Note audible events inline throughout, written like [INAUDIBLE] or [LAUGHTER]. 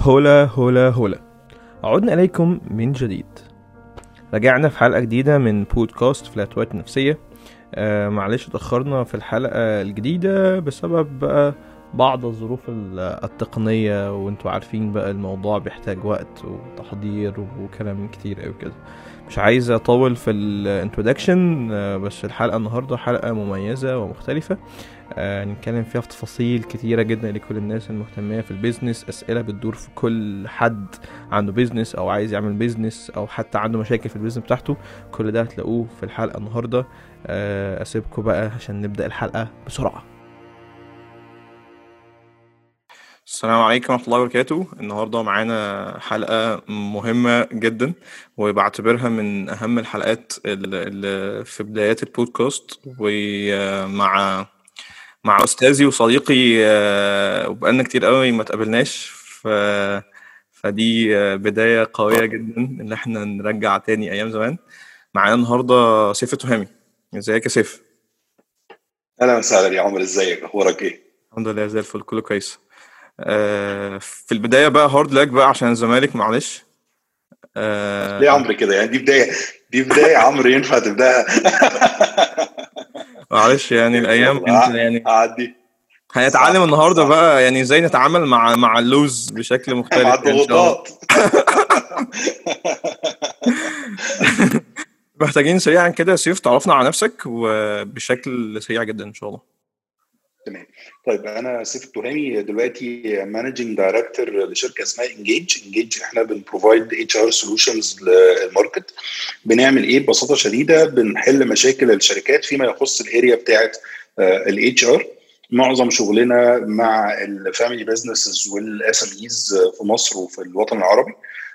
هولا هولا هولا. عدنا إليكم من جديد. رجعنا في حلقة جديدة من بودكاست فلاتوات نفسية. آه معلش اتأخرنا في الحلقة الجديدة بسبب بقى بعض الظروف ال- التقنية وانتوا عارفين بقى الموضوع بيحتاج وقت وتحضير وكلام كتير أوي كده. مش عايز أطول في الانترودكشن بس الحلقة النهاردة حلقة مميزة ومختلفة. آه، نتكلم فيها في تفاصيل كتيرة جدا لكل الناس المهتمية في ال business أسئلة بتدور في كل حد عنده business أو عايز يعمل business أو حتى عنده مشاكل في ال business بتاعته. كل ده هتلاقوه في الحلقة النهاردة. آه، أسيبكم بقى عشان نبدأ الحلقة بسرعة. السلام عليكم ورحمة الله وبركاته. النهاردة معانا حلقة مهمة جدا وبعتبرها من أهم الحلقات اللي في بدايات البودكاست. ومع مع أستاذي وصديقي آه، وبقالنا كتير قوي ما تقابلناش. ف... فدي بداية قوية جدا إن إحنا نرجع تاني أيام زمان. معانا النهاردة سيف التهامي. إزيك يا سيف؟ أهلا وسهلا يا عمر. إزيك؟ أخبارك إيه؟ الحمد لله زي الفل. كله كويس. في البداية بقى hard luck بقى عشان الزمالك معلش. آه، ليه يا عمر كده يعني دي بداية دي بداية عمر ينفع تبداها [LAUGHS] معلش يعني الأيام يلا، كانت يعني عدي. هنتعلم النهارده. بقى يعني إزاي نتعامل مع مع ال loss بشكل مختلف مع. الضغوطات. [LAUGHS] محتاجين سريعا كده سيف تعرفنا على نفسك وبشكل سريع جدا إن شاء الله. تمام. طيب أنا سيف التهامي دلوقتي managing director لشركة اسمها Engage Engage إحنا بن provide HR solutions لل market بنعمل إيه؟ ببساطة شديدة بنحل مشاكل الشركات فيما يخص الاريا بتاعت الاتش ار معظم شغلنا مع ال family businesses وال SMEs في مصر وفي الوطن العربي.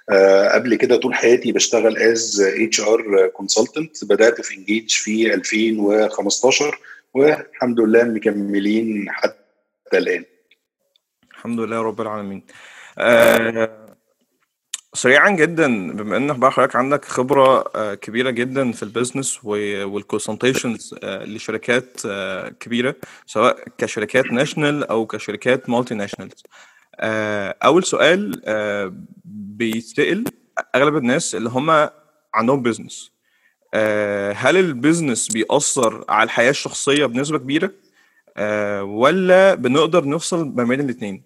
آه، قبل كده طول حياتي بشتغل as HR consultant بدأت في Engage في 2015 والحمد لله مكملين حتى الآن. الحمد لله رب العالمين. آه سريعا جدا بما انك بقى حضرتك عندك خبرة آه كبيرة جدا في ال business وال consultations آه لشركات آه كبيرة سواء كشركات national أو كشركات multinationals آه أول سؤال بيتسأل أغلب الناس اللي هم عندهم business هل ال business بيأثر على الحياة الشخصية بنسبة كبيرة؟ آه ولا بنقدر نفصل ما بين الاثنين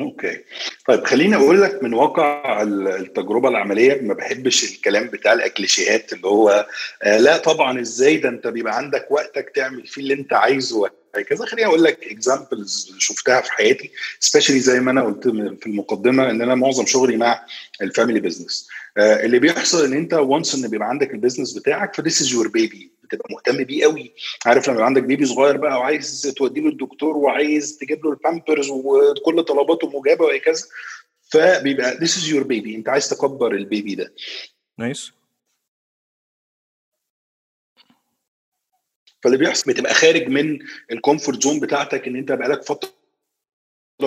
Okay. طيب خليني أقول لك من واقع ال- التجربة العملية. ما بحبش الكلام بتاع الأكليشيهات اللي هو آه لا طبعا إزاي؟ ده أنت بيبقى عندك وقتك تعمل فيه اللي أنت عايزه. وهكذا خليني أقول لك examples شفتها في حياتي especially زي ما أنا قلت في المقدمة إن أنا معظم شغلي مع ال family business آه اللي بيحصل إن أنت once إن بيبقى عندك ال business بتاعك ف this is your baby بتبقى مهتم بيه قوي. عارف لما يبقى عندك baby صغير بقى وعايز توديه للدكتور وعايز تجيب له البامبرز وكل طلباته مجابة وهكذا فبيبقى this is your baby أنت عايز تكبر ال baby ده. Nice فاللي بيحصل بتبقى خارج من ال comfort zone بتاعتك إن أنت بقالك فترة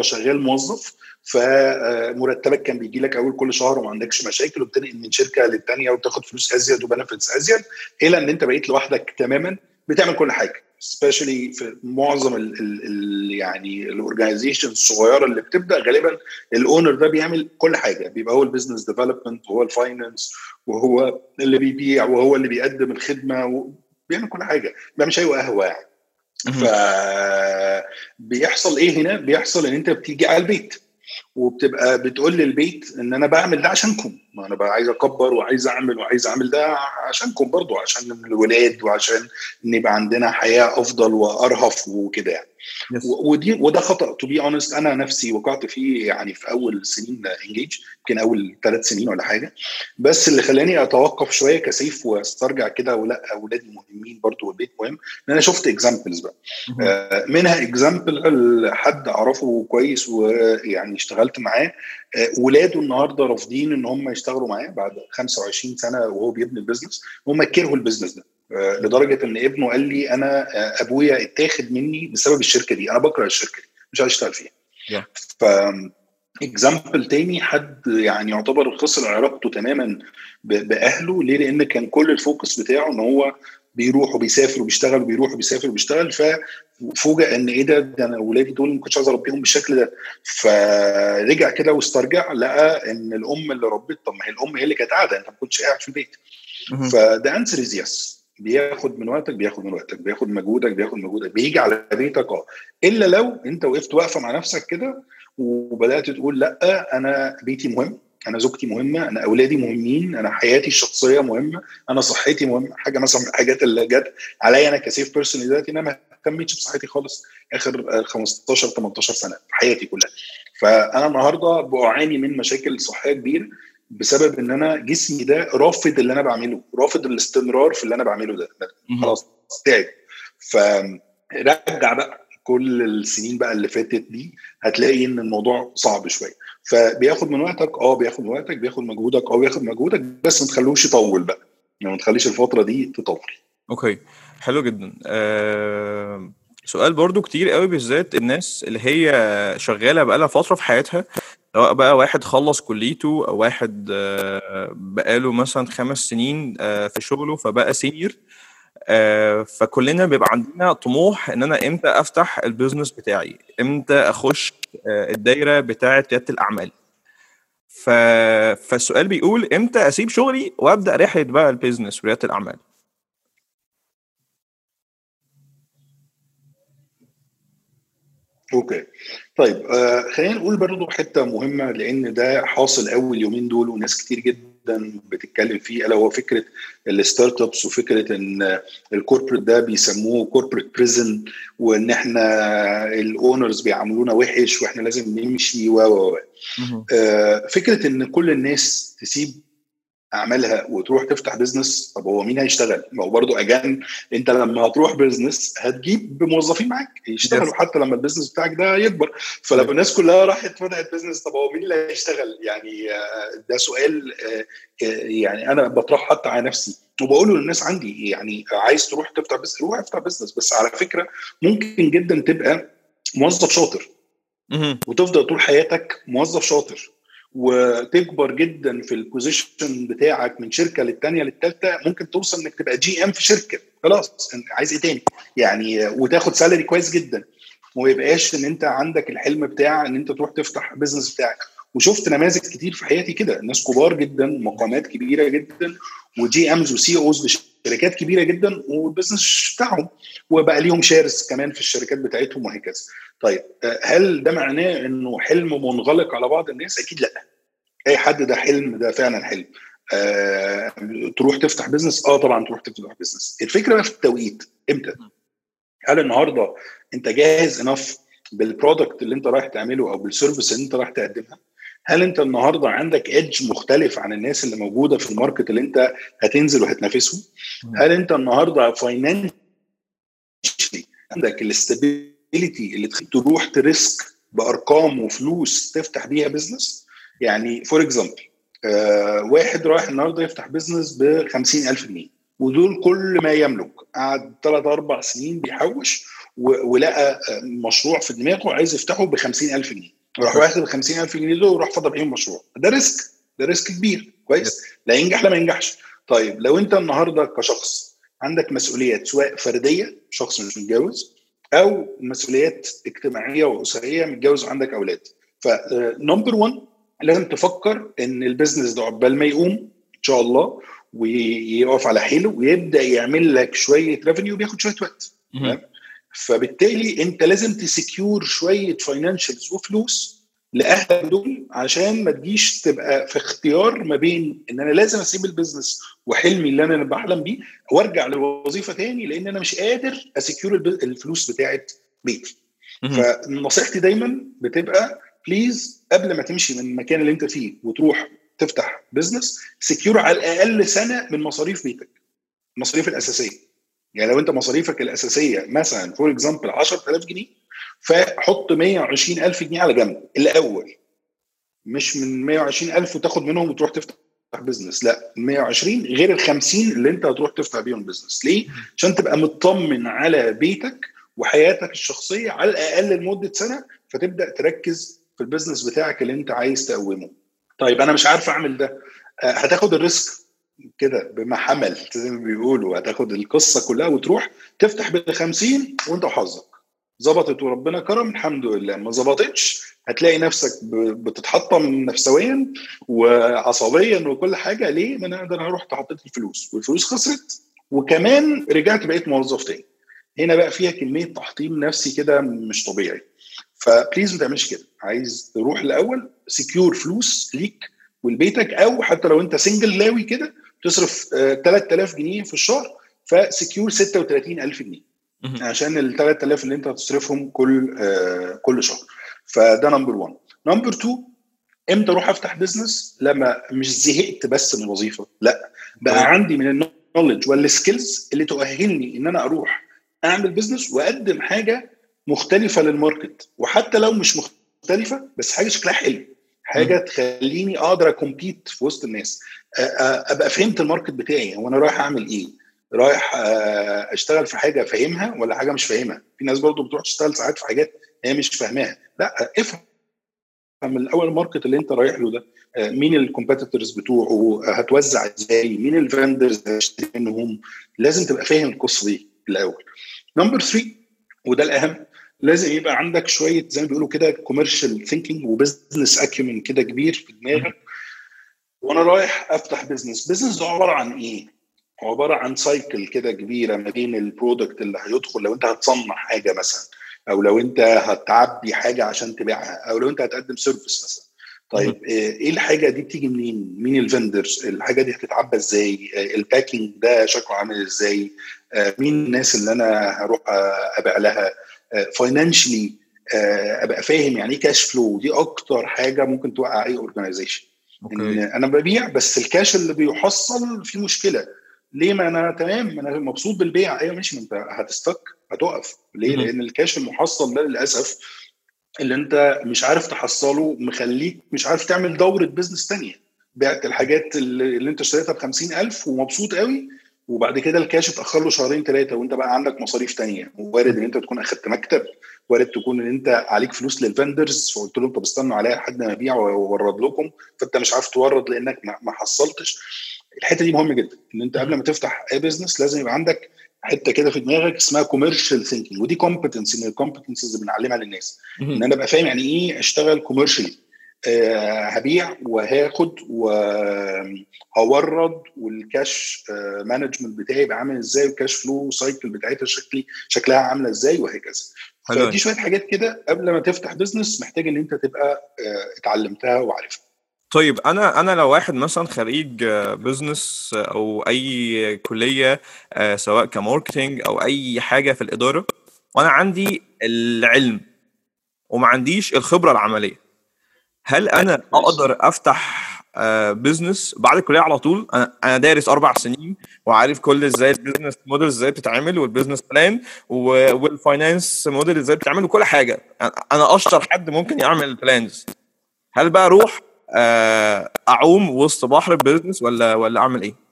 شغال موظف فمرتبك كان بيجي لك أول كل شهر وما عندكش مشاكل وبتنقل من شركة للتانية وتاخد فلوس أزيد و benefits أزيد إلى إن أنت بقيت لوحدك تماما بتعمل كل حاجة especially في معظم ال ال ال يعني ال organization الصغيرة اللي بتبدأ غالبا ال owner ده بيعمل كل حاجة بيبقى هو ال business development وهو ال finance وهو اللي بيبيع وهو اللي بيقدم الخدمة بيعمل كل حاجة بيعمل شاي وقهوة يعني. ف بيحصل إيه هنا؟ بيحصل إن أنت بتيجي على البيت وبتبقى بتقول للبيت إن أنا بعمل ده عشانكم ما أنا بقى عايز أكبر وعايز أعمل وعايز أعمل ده عشانكم برضو عشان الولاد وعشان ان يبقى عندنا حياة أفضل وأرهف وكده يعني. Yes. ودي وده خطأ. To be honest أنا نفسي وقعت فيه يعني في أول سنين Engage يمكن أول ثلاث سنين ولا حاجة. بس اللي خلاني أتوقف شوية كسيف واسترجع كده ولا أولادي مهمين برضو والبيت مهم إن أنا شفت examples بقى. آه، منها example حد أعرفه كويس ويعني اشتغلت معاه. آه، ولاده النهارده رافضين إن هم يشتغلوا معاه بعد 25 سنة وهو بيبني ال business هم كرهوا ال business ده. لدرجة إن ابنه قال لي أنا آه، أبويا اتاخد مني بسبب الشركة دي. أنا بكره الشركة دي مش عايز اشتغل فيها. Yeah. ف example تاني حد يعني يعتبر خسر علاقته تماما بأهله. ليه؟ لأن كان كل ال focus بتاعه إن هو بيروح وبيسافر وبيشتغل وبيروح وبيسافر وبيشتغل. ففوجئ إن إيه ده؟ ده أنا أولادي دول ما كنتش عايز أربيهم بالشكل ده. فرجع كده واسترجع لقى إن الأم اللي ربت طب ما هي الأم هي اللي كانت قاعدة أنت ما كنتش قاعد في البيت. فده answer is yes بياخد من وقتك بياخد من وقتك بياخد مجهودك بياخد مجهودك بيجي على بيتك آه إلا لو أنت وقفت وقفة مع نفسك كده وبدأت تقول لأ أنا بيتي مهم أنا زوجتي مهمة أنا أولادي مهمين أنا حياتي الشخصية مهمة أنا صحتي مهمة حاجة مثلا من الحاجات اللي جت عليا أنا كسيف person دلوقتي إن أنا ما اهتمتش بصحتي خالص آخر 15 18 سنة في حياتي كلها. فأنا النهارده بعاني من مشاكل صحية كبيرة بسبب إن أنا جسمي ده رافض اللي أنا بعمله رافض الاستمرار في اللي أنا بعمله ده. خلاص تعب فرجع بقى كل السنين بقى اللي فاتت دي هتلاقي إن الموضوع صعب شوية. فبياخد من وقتك آه بياخد من وقتك بياخد مجهودك آه بياخد مجهودك بس ما تخلوش يطول بقى. يعني ما تخليش الفترة دي تطول. Okay. حلو جدا. آه سؤال برضو كتير قوي بالذات الناس اللي هي شغالة بقالها فترة في حياتها. سواء بقى واحد خلص كليته أو واحد بقاله مثلا خمس سنين في شغله فبقى senior فكلنا بيبقى عندنا طموح إن أنا إمتى أفتح ال business بتاعي إمتى أخش الدايرة بتاعة ريادة الأعمال. فالسؤال بيقول إمتى أسيب شغلي وأبدأ رحلة بقى ال business وريادة الأعمال Okay. طيب آه خلينا نقول برضه حتة مهمة لأن ده حاصل قوي اليومين دول وناس كتير جدا بتتكلم فيه ألا هو فكرة ال startups وفكرة إن ال corporate ده بيسموه corporate prison وإن إحنا ال owners بيعاملونا وحش وإحنا لازم نمشي و و آه فكرة إن كل الناس تسيب أعمالها وتروح تفتح business طب هو مين هيشتغل؟ ما هو برضه again أنت لما هتروح business هتجيب موظفين معاك يشتغلوا حتى لما ال business بتاعك ده يكبر. فلما الناس كلها راحت فتحت business طب هو مين اللي هيشتغل؟ يعني ده سؤال يعني أنا بطرحه حتى على نفسي. وبقوله للناس عندي يعني عايز تروح تفتح business روح افتح business بس على فكرة ممكن جدا تبقى موظف شاطر. وتفضل طول حياتك موظف شاطر. وتكبر جدا في ال position بتاعك من شركة للثانيه للثالثه ممكن توصل إنك تبقى GM في شركة. خلاص عايز إيه تاني؟ يعني وتاخد salary كويس جدا. وما يبقاش إن أنت عندك الحلم بتاع إن أنت تروح تفتح business بتاعك. وشفت نماذج كتير في حياتي كده. ناس كبار جدا مقامات كبيرة جدا و GMs و CEOs لشركات كبيرة جدا وال business بتاعهم وبقى ليهم shares كمان في الشركات بتاعتهم وهكذا. طيب هل ده معناه إنه حلم منغلق على بعض الناس؟ أكيد لأ. أي حد ده حلم ده فعلا حلم. آه، تروح تفتح business آه طبعا تروح تفتح business الفكرة بقى في التوقيت. إمتى؟ هل النهارده أنت جاهز enough بال product اللي أنت رايح تعمله أو بال service اللي أنت رايح تقدمها؟ هل انت النهارده عندك edge مختلف عن الناس اللي موجوده في ال market اللي انت هتنزل وهتنافسهم؟ هل انت النهارده financially عندك ال stability اللي تروح ت risk بأرقام وفلوس تفتح بيها business يعني for example آه واحد رايح النهارده يفتح business ب 50000 جنيه ودول كل ما يملك قعد ثلاث أربع سنين بيحوش ولقى مشروع في دماغه عايز يفتحه ب 50000 جنيه. راح واخد ال 50000 جنيه دول وراح فضل بيهم مشروع. ده risk ده risk كبير. كويس؟ لا ينجح لا ما ينجحش. طيب لو انت النهارده كشخص عندك مسؤوليات سواء فردية شخص مش متجوز أو مسؤوليات اجتماعية وأسرية متجوز وعندك أولاد. ف number 1 لازم تفكر إن ال business ده عقبال ما يقوم إن شاء الله ويقف على حيله ويبدأ يعمل لك شوية revenue بياخد شوية وقت. فبالتالي انت لازم ت secure شوية financials وفلوس لأهلك دول عشان ما تجيش تبقى في اختيار ما بين إن أنا لازم أسيب ال business وحلمي اللي أنا بحلم بيه وأرجع لوظيفة تاني لأن أنا مش قادر أ secure الفلوس بتاعت بيتي. فنصيحتي دايما بتبقى please قبل ما تمشي من المكان اللي أنت فيه وتروح تفتح business secure على الأقل سنة من مصاريف بيتك المصاريف الأساسية. يعني لو انت مصاريفك الأساسية مثلا for example 10000 جنيه فحط 120000 جنيه على جنب الأول. مش من 120000 وتاخد منهم وتروح تفتح business لا 120 غير ال 50 اللي انت هتروح تفتح بيهم business ليه؟ عشان تبقى مطمن على بيتك وحياتك الشخصية على الأقل لمدة سنة فتبدأ تركز في ال business بتاعك اللي انت عايز تقومه. طيب أنا مش عارف أعمل ده. هتاخد ال risk كده بما حمل زي ما بيقولوا هتاخد القصة كلها وتروح تفتح بال 50 وانت وحظك. ظبطت وربنا كرم الحمد لله. ما ظبطتش هتلاقي نفسك بتتحطم نفسيا وعصبيا وكل حاجة. ليه؟ ما أنا أنا رحت حطيت الفلوس والفلوس خسرت. وكمان رجعت بقيت موظف تاني. هنا بقى فيها كمية تحطيم نفسي كده مش طبيعي. ف please ما تعملش كده. عايز تروح الأول secure فلوس ليك ولبيتك أو حتى لو أنت single لاوي كده تصرف 3000 جنيه في الشهر ف secure 36000 جنيه. عشان ال 3000 اللي انت هتصرفهم كل آه كل شهر. فده number 1 number 2 إمتى أروح افتح business لما مش زهقت بس من الوظيفة لا. بقى عندي من ال knowledge وال skills اللي تؤهلني ان أنا أروح اعمل business واقدم حاجة مختلفة لل market وحتى لو مش مختلفة بس حاجة شكلها حلو. حاجة. تخليني أقدر ا compete في وسط الناس. أبقى فهمت ال market بتاعي هو أنا رايح أعمل إيه؟ رايح أشتغل في حاجة فاهمها ولا حاجة مش فاهمها؟ في ناس برضو بتروح تشتغل ساعات في حاجات هي مش فاهماها. لا افهم. من الأول ال market اللي أنت رايح له ده مين ال competitors بتوعه؟ هتوزع إزاي؟ مين ال vendors هتشتري منهم؟ لازم تبقى فاهم القصة دي الأول. number 3 وده الأهم لازم يبقى عندك شوية زي ما بيقولوا كده commercial thinking و business acumen كده كبير في دماغك وأنا رايح أفتح business business ده عبارة عن إيه عبارة عن cycle كده كبيرة ما بين ال product اللي هيدخل لو أنت هتصنع حاجة مثلا أو لو أنت هتعبي حاجة عشان تبيعها أو لو أنت هتقدم service مثلا طيب إيه الحاجة دي بتيجي منين؟ مين ال vendors؟ الحاجة دي هتتعبى إزاي؟ ال packing ده شكله عامل إزاي؟ مين الناس اللي أنا هروح أبيع لها؟ financially أبقى فاهم يعني إيه cash flow دي أكتر حاجة ممكن توقع أي organization إن أنا ببيع بس الكاش اللي بيحصل فيه مشكلة. ليه؟ ما أنا تمام أنا مبسوط بالبيع. أيوه ماشي ما أنت هت stuck هتقف. ليه؟ لأن الكاش المحصل ده للأسف اللي أنت مش عارف تحصله مخليك مش عارف تعمل دورة business تانية. بعت الحاجات اللي, اللي أنت اشتريتها ب 50000 ومبسوط قوي وبعد كده الكاش اتأخر له شهرين ثلاثة وانت بقى عندك مصاريف تانية. وارد ان انت تكون أخدت مكتب وارد تكون ان انت عليك فلوس لل vendors فقلت لهم طب استنوا عليا لحد ما ابيع وأورد لكم. فانت مش عارف تورد لأنك ما حصلتش. الحتة دي مهمة جدا إن انت قبل ما تفتح أي business لازم يبقى عندك حتة كده في دماغك اسمها commercial thinking ودي competence من ال competences اللي بنعلمها للناس. إن أنا أبقى فاهم يعني إيه أشتغل commercially أه هبيع وهاخد وهورد والكاش أه management بتاعي يبقى عامل إزاي وال cash flow cycle بتاعتها شكلي شكلها عاملة إزاي وهكذا. فدي شوية حاجات كده قبل ما تفتح business محتاج إن أنت تبقى أه اتعلمتها وعارفها. طيب أنا أنا لو واحد مثلا خريج business أو أي كلية سواء ك marketing أو أي حاجة في الإدارة وأنا عندي العلم وما عنديش الخبرة العملية هل أنا أقدر أفتح business بعد الكلية على طول؟ أنا دارس أربع سنين وعارف كل إزاي ال business model إزاي بتتعمل وال business plan وال finance model إزاي بتتعمل وكل حاجة. أنا أشطر حد ممكن يعمل plans هل بقى أروح أعوم وسط بحر ال business ولا ولا أعمل إيه؟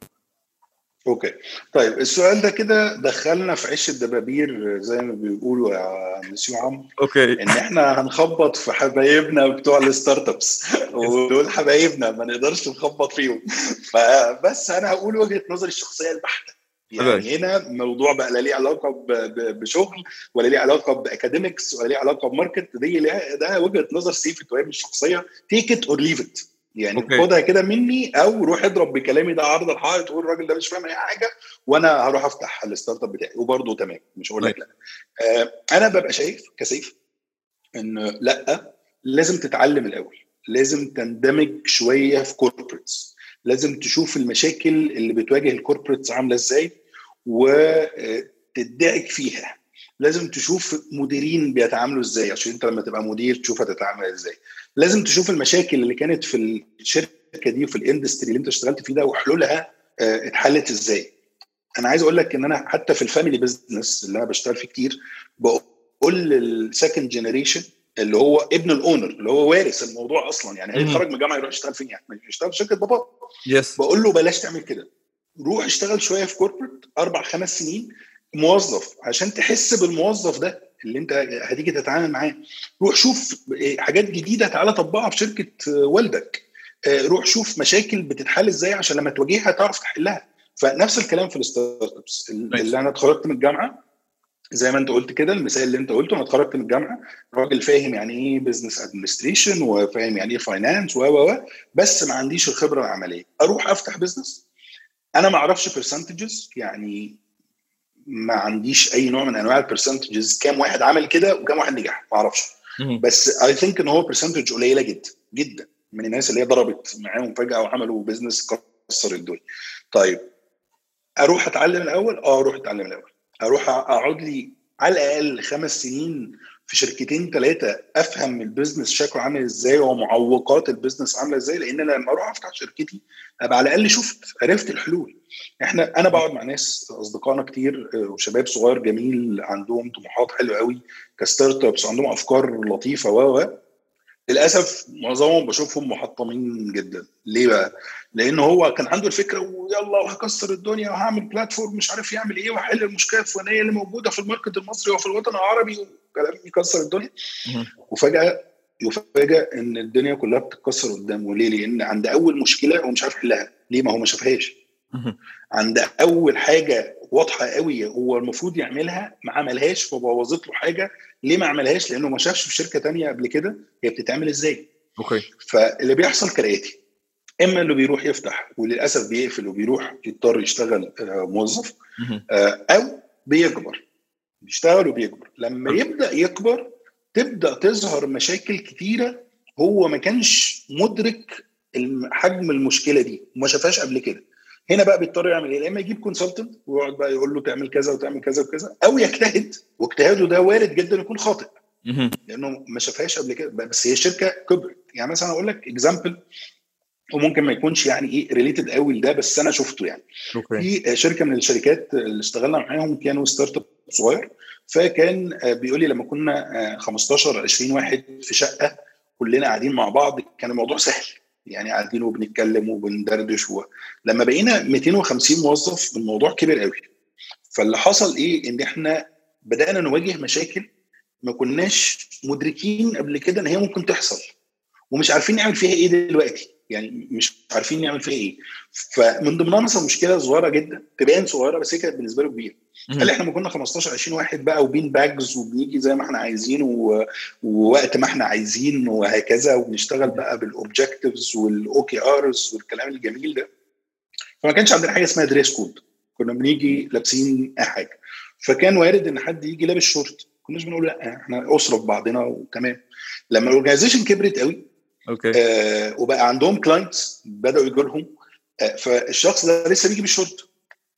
okay. طيب السؤال ده كده دخلنا في عش الدبابير زي ما بيقولوا يا مسيو عمرو okay. إن إحنا هنخبط في حبايبنا بتوع ال startups ودول حبايبنا ما نقدرش نخبط فيهم. فبس أنا هقول وجهة نظري الشخصية البحتة. يعني هنا الموضوع بقى لا ليه علاقة بشغل ولا ليه علاقة ب academics ولا ليه علاقة ب market دي ده وجهة نظر سيف التواب الشخصية. take it or leave it يعني okay. خدها كده مني أو روح اضرب بكلامي ده عرض الحائط تقول الراجل ده مش فاهم أي حاجة وأنا هروح أفتح ال startup بتاعي. وبرده تمام مش هقول لك لا. آه أنا ببقى شايف كسيف إن لأ لازم تتعلم الأول. لازم تندمج شوية في corporates لازم تشوف المشاكل اللي بتواجه ال corporates عاملة إزاي وتدعك فيها. لازم تشوف مديرين بيتعاملوا إزاي عشان أنت لما تبقى مدير تشوف هتتعامل إزاي. لازم تشوف المشاكل اللي كانت في الشركة دي وفي ال industry اللي انت اشتغلت فيه ده وحلولها اتحلت إزاي. أنا عايز أقول لك إن أنا حتى في ال family business اللي أنا بشتغل فيه كتير بقول لل second generation اللي هو ابن ال owner اللي هو وارث الموضوع أصلا. يعني هيتخرج من الجامعة يروح يشتغل فين؟ يعني يشتغل في شركة بابا yes بقول له بلاش تعمل كده. روح اشتغل شوية في corporate أربع خمس سنين موظف عشان تحس بالموظف ده. اللي انت هتيجي تتعامل معاه. روح شوف حاجات جديدة تعالى طبقها في شركة والدك. آه، روح شوف مشاكل بتتحل إزاي عشان لما تواجهها تعرف تحلها. فنفس الكلام في ال startups. اللي أنا اتخرجت من الجامعة زي ما انت قلت كده المثال اللي انت قلته أنا اتخرجت من الجامعة راجل فاهم يعني إيه business administration وفاهم يعني إيه finance و و بس ما عنديش الخبرة العملية. أروح أفتح business أنا ما أعرفش percentages يعني ما عنديش أي نوع من أنواع ال percentages كام واحد عمل كده وكام واحد نجح؟ ما أعرفش. بس I think إن هو percentage قليلة جدا جدا. من الناس اللي هي ضربت معاهم فجأة وعملوا business كسر الدنيا. طيب أروح أتعلم الأول؟ آه أروح أتعلم الأول. أروح أقعد لي على الأقل خمس سنين في شركتين ثلاثة أفهم ال business شكله عامل إزاي ومعوقات ال business عاملة إزاي لأن أنا لما أروح أفتح شركتي أبقى على الأقل شفت عرفت الحلول. إحنا أنا بقعد مع ناس أصدقائنا كتير آه، وشباب صغير جميل عندهم طموحات حلوة قوي ك startups عندهم أفكار لطيفة و للأسف معظمهم بشوفهم محطمين جدا. ليه بقى؟ لأن هو كان عنده الفكرة ويلا وهكسر الدنيا وهعمل platform مش عارف يعمل إيه وهحل المشكلة الفلانية اللي موجودة في ال market المصري وفي الوطن العربي وكلام يكسر الدنيا. وفجأة يفاجئ إن الدنيا كلها بتتكسر قدامه. ليه؟ لأن عند أول مشكلة هو مش عارف يحلها. ليه؟ ما هو ما شافهاش. عند أول حاجة واضحة قوي هو المفروض يعملها ما عملهاش فبوظت له حاجة. ليه ما عملهاش؟ لأنه ما شافش في شركة تانية قبل كده هي بتتعمل إزاي. okay. فاللي بيحصل كالآتي. إما اللي بيروح يفتح وللأسف بيقفل وبيروح يضطر يشتغل آه، موظف آه، أو بيكبر. بيشتغل وبيكبر. لما يبدأ يكبر تبدأ تظهر مشاكل كتيرة هو ما كانش مدرك حجم المشكلة دي وما شافهاش قبل كده. هنا بقى بيضطر يعمل إيه؟ يا إما يجيب consultant ويقعد بقى يقول له تعمل كذا وتعمل كذا وكذا أو يجتهد واجتهاده ده وارد جدا يكون خاطئ. لأنه ما شافهاش قبل كده. بس هي الشركة كبرت. يعني مثلا أقول لك example وممكن ما يكونش يعني إيه related قوي لده بس أنا شفته يعني. في شركة من الشركات اللي اشتغلنا معاهم كانوا startup صغير. فكان بيقول لي لما كنا 15 20 واحد في شقة كلنا قاعدين مع بعض كان الموضوع سهل. يعني قاعدين وبنتكلم وبندردش و... لما بقينا 250 موظف الموضوع كبر قوي. فاللي حصل إيه؟ إن إحنا بدأنا نواجه مشاكل ما كناش مدركين قبل كده إن هي ممكن تحصل. ومش عارفين نعمل فيها إيه دلوقتي. يعني مش عارفين نعمل فيها إيه. فمن ضمنها مثلا مشكلة صغيرة جدا تبان صغيرة بس هي كانت بالنسبة له كبيرة. قال إحنا ما كنا 15 20 واحد بقى وبين bugs وبنيجي زي ما إحنا عايزين و... ووقت ما إحنا عايزين وهكذا وبنشتغل بقى بال objectives وال OKRs والكلام الجميل ده. فما كانش عندنا حاجة اسمها dress code كنا بنيجي لابسين أي حاجة. فكان وارد إن حد يجي لابس شورت ما كناش بنقول لأ إحنا أسرة في بعضنا وتمام. لما ال organization كبرت قوي okay. آه وبقى عندهم clients بدأوا يجوا لهم آه فالشخص ده لسه بيجي بالشورت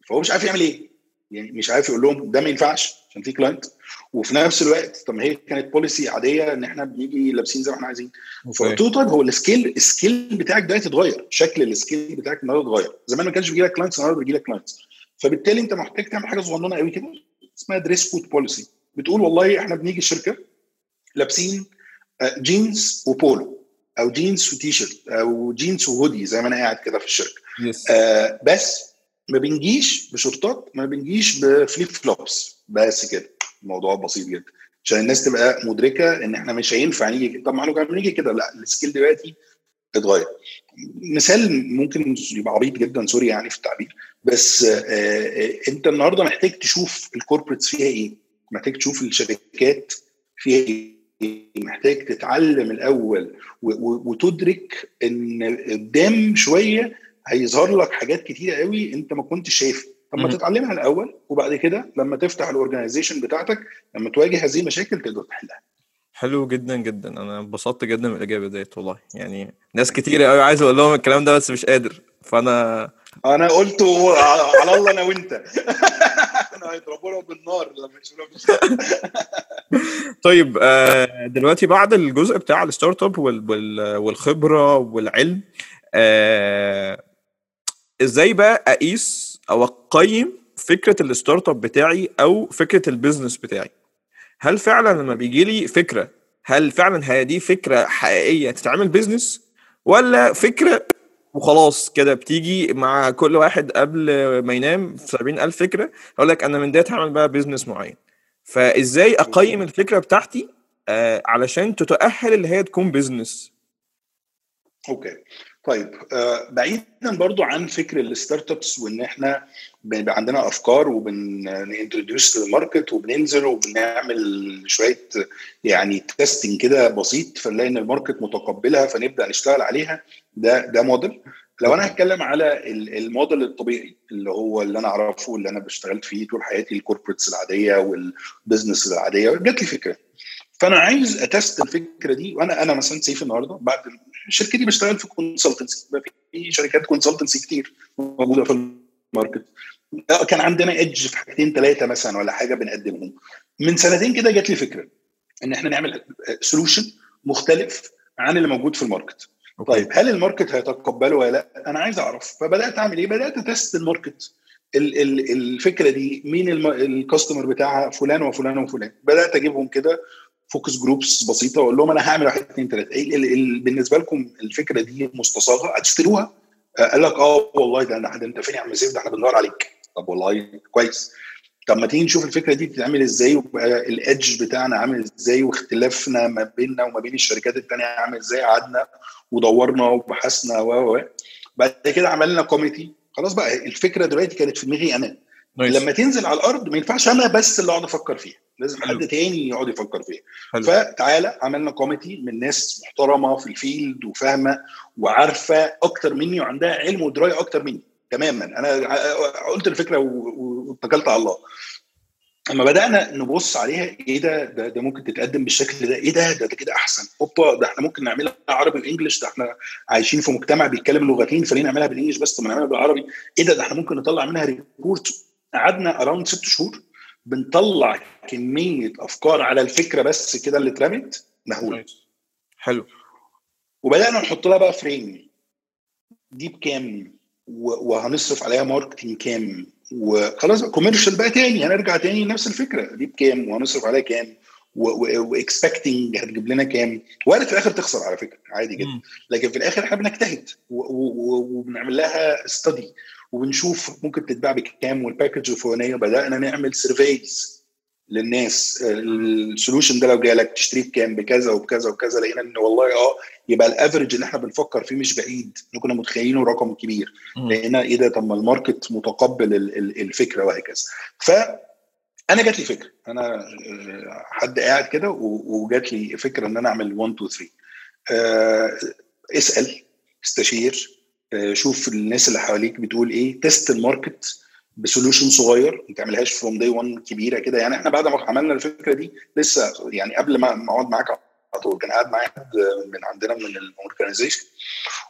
فهو مش عارف يعمل إيه. يعني مش عارف يقول لهم ده ما ينفعش عشان في client وفي نفس الوقت طب ما هي كانت policy عادية إن إحنا بنيجي لابسين زي ما إحنا عايزين. فقلت له طيب هو ال scale ال scale بتاعك ده يتغير. شكل ال scale بتاعك النهارده اتغير. زمان ما كانش بيجي لك clients النهارده بيجي لك clients فبالتالي أنت محتاج تعمل حاجة صغننة قوي كده اسمها dress code policy بتقول والله إحنا بنيجي الشركة لابسين جينز آه، وبولو أو جينز وتي شيرت أو جينز وهودي زي ما أنا قاعد كده في الشركة. Yes. آه بس ما بنجيش بشورتات ما بنجيش ب flip flops. بس كده. الموضوع بسيط جدا. عشان الناس تبقى مدركة إن إحنا مش هينفع نيجي طب ما إحنا كنا بنيجي كده. لا ال scale دلوقتي اتغير. مثال ممكن يبقى عبيط جدا sorry يعني في التعبير. بس آه, آه، أنت النهارده محتاج تشوف ال corporates فيها إيه؟ محتاج تشوف الشركات فيها إيه؟ محتاج تتعلم الأول وتدرك إن قدام شوية هيظهر لك حاجات كتيرة قوي انت ما كنتش شايفها. طب ما تتعلمها الأول وبعد كده لما تفتح ال organization بتاعتك لما تواجه هذه المشاكل تقدر تحلها. حلو جدا جدا. أنا انبسطت جدا من الإجابة ديت والله. يعني ناس كتير قوي عايز أقول لهم الكلام ده بس مش قادر. فأنا أنا قلته على الله أنا وأنت. [LAUGHS] إحنا هيضربونا بالنار لما يشوفونا [LAUGHS] طيب آه، دلوقتي بعد الجزء بتاع ال startup والخبرة والعلم آه، إزاي بقى اقيس أو اقيم فكرة ال startup بتاعي أو فكرة ال business بتاعي؟ هل فعلا لما بيجي لي فكرة هل فعلا هي دي فكرة حقيقية تتعمل business ولا فكرة وخلاص كده بتيجي مع كل واحد قبل ما ينام في 70000 فكرة؟ يقول لك أنا من ديت هعمل بقى business معين. فإزاي أقيم الفكرة بتاعتي؟ آه علشان تتأهل اللي هي تكون business okay. طيب آه بعيدا برضو عن فكر ال startups وإن إحنا بيبقى عندنا أفكار وبن introduce لل market وبننزل وبنعمل شوية يعني testing كده بسيط فنلاقي إن ال market متقبلها فنبدأ نشتغل عليها ده ده موديل لو أنا هتكلم على الموديل الطبيعي اللي هو اللي أنا أعرفه اللي أنا اشتغلت فيه طول حياتي ال corporates العادية وال business العادية جات لي فكرة. فأنا عايز أ test الفكرة دي وأنا أنا مثلا سيف النهارده بعد شركتي بشتغل في consultancy في شركات consultancy كتير موجودة في ال market. كان عندنا edge في حاجتين ثلاثة مثلا ولا حاجة بنقدمهم. من سنتين كده جات لي فكرة إن إحنا نعمل solution مختلف عن اللي موجود في ال market. Okay. طيب هل ال market هيتقبله ولا لأ؟ أنا عايز أعرف. فبدأت أعمل إيه؟ بدأت أ test ال market. ال ال الفكرة دي مين ال customer بتاعها؟ فلان وفلان وفلان. بدأت أجيبهم كده focus groups بسيطة وأقول لهم أنا هعمل واحد اثنين ثلاثة إيه بالنسبة لكم الفكرة دي مستصاغه هتشتروها؟ قال لك آه والله ده ده أنت فين يا عم سيف؟ ده إحنا بندور عليك. طب والله كويس. طب ما تيجي نشوف الفكرة دي بتتعمل إزاي وبقى ال edge بتاعنا عامل إزاي واختلافنا ما بيننا وما بين الشركات الثانية عامل إزاي قعدنا ودورنا وبحثنا و و بعد كده عملنا committee خلاص بقى الفكرة دلوقتي كانت في دماغي أنا. nice. لما تنزل على الأرض ما ينفعش أنا بس اللي أقعد أفكر فيها. لازم حلو. حد تاني يقعد يفكر فيها. حلو. فتعالى عملنا committee من ناس محترمة في ال field وفاهمة وعارفة أكتر مني وعندها علم ودراية أكتر مني. تماما. أنا قلت الفكرة واتكلت على الله. لما بدأنا نبص عليها إيه ده؟ ده, ده ممكن تتقدم بالشكل ده. إيه ده؟ ده, ده كده أحسن. هوبا ده إحنا ممكن نعملها عربي و English ده إحنا عايشين في مجتمع بيتكلم لغتين فليه نعملها بال English بس؟ طب نعملها بالعربي. إيه ده؟ ده إحنا ممكن نطلع منها report قعدنا around ست شهور بنطلع كمية أفكار على الفكرة بس كده اللي اترمت مهولة. حلو. وبدأنا نحط لها بقى frame دي بكام؟ وهنصرف عليها marketing كام؟ وخلاص commercial بقى تاني هنرجع تاني لنفس الفكرة. دي بكام؟ وهنصرف عليها كام؟ و expecting هتجيب لنا كام؟ وارد في الآخر تخسر على فكرة عادي جدا. لكن في الآخر إحنا بنجتهد وبنعمل لها study وبنشوف ممكن تتباع بكام. وال package الفلانية بدأنا نعمل surveys للناس. ال solution ده لو جالك تشتريه بكام؟ بكذا وبكذا وكذا لقينا إن والله آه يبقى ال average اللي إحنا بنفكر فيه مش بعيد. إحنا كنا متخيلينه رقم كبير. لقينا إيه ده؟ طب ما ال market متقبل الفكرة وهكذا. ف أنا جات لي فكرة. أنا حد قاعد كده وجات لي فكرة إن أنا أعمل 1 2 3 اسأل استشير شوف الناس اللي حواليك بتقول إيه. test ال market ب solution صغير ما تعملهاش from day 1 كبيرة كده. يعني إحنا بعد ما عملنا الفكرة دي لسه يعني قبل ما أقعد معاك على طول كان قاعد معايا حد من عندنا من ال organization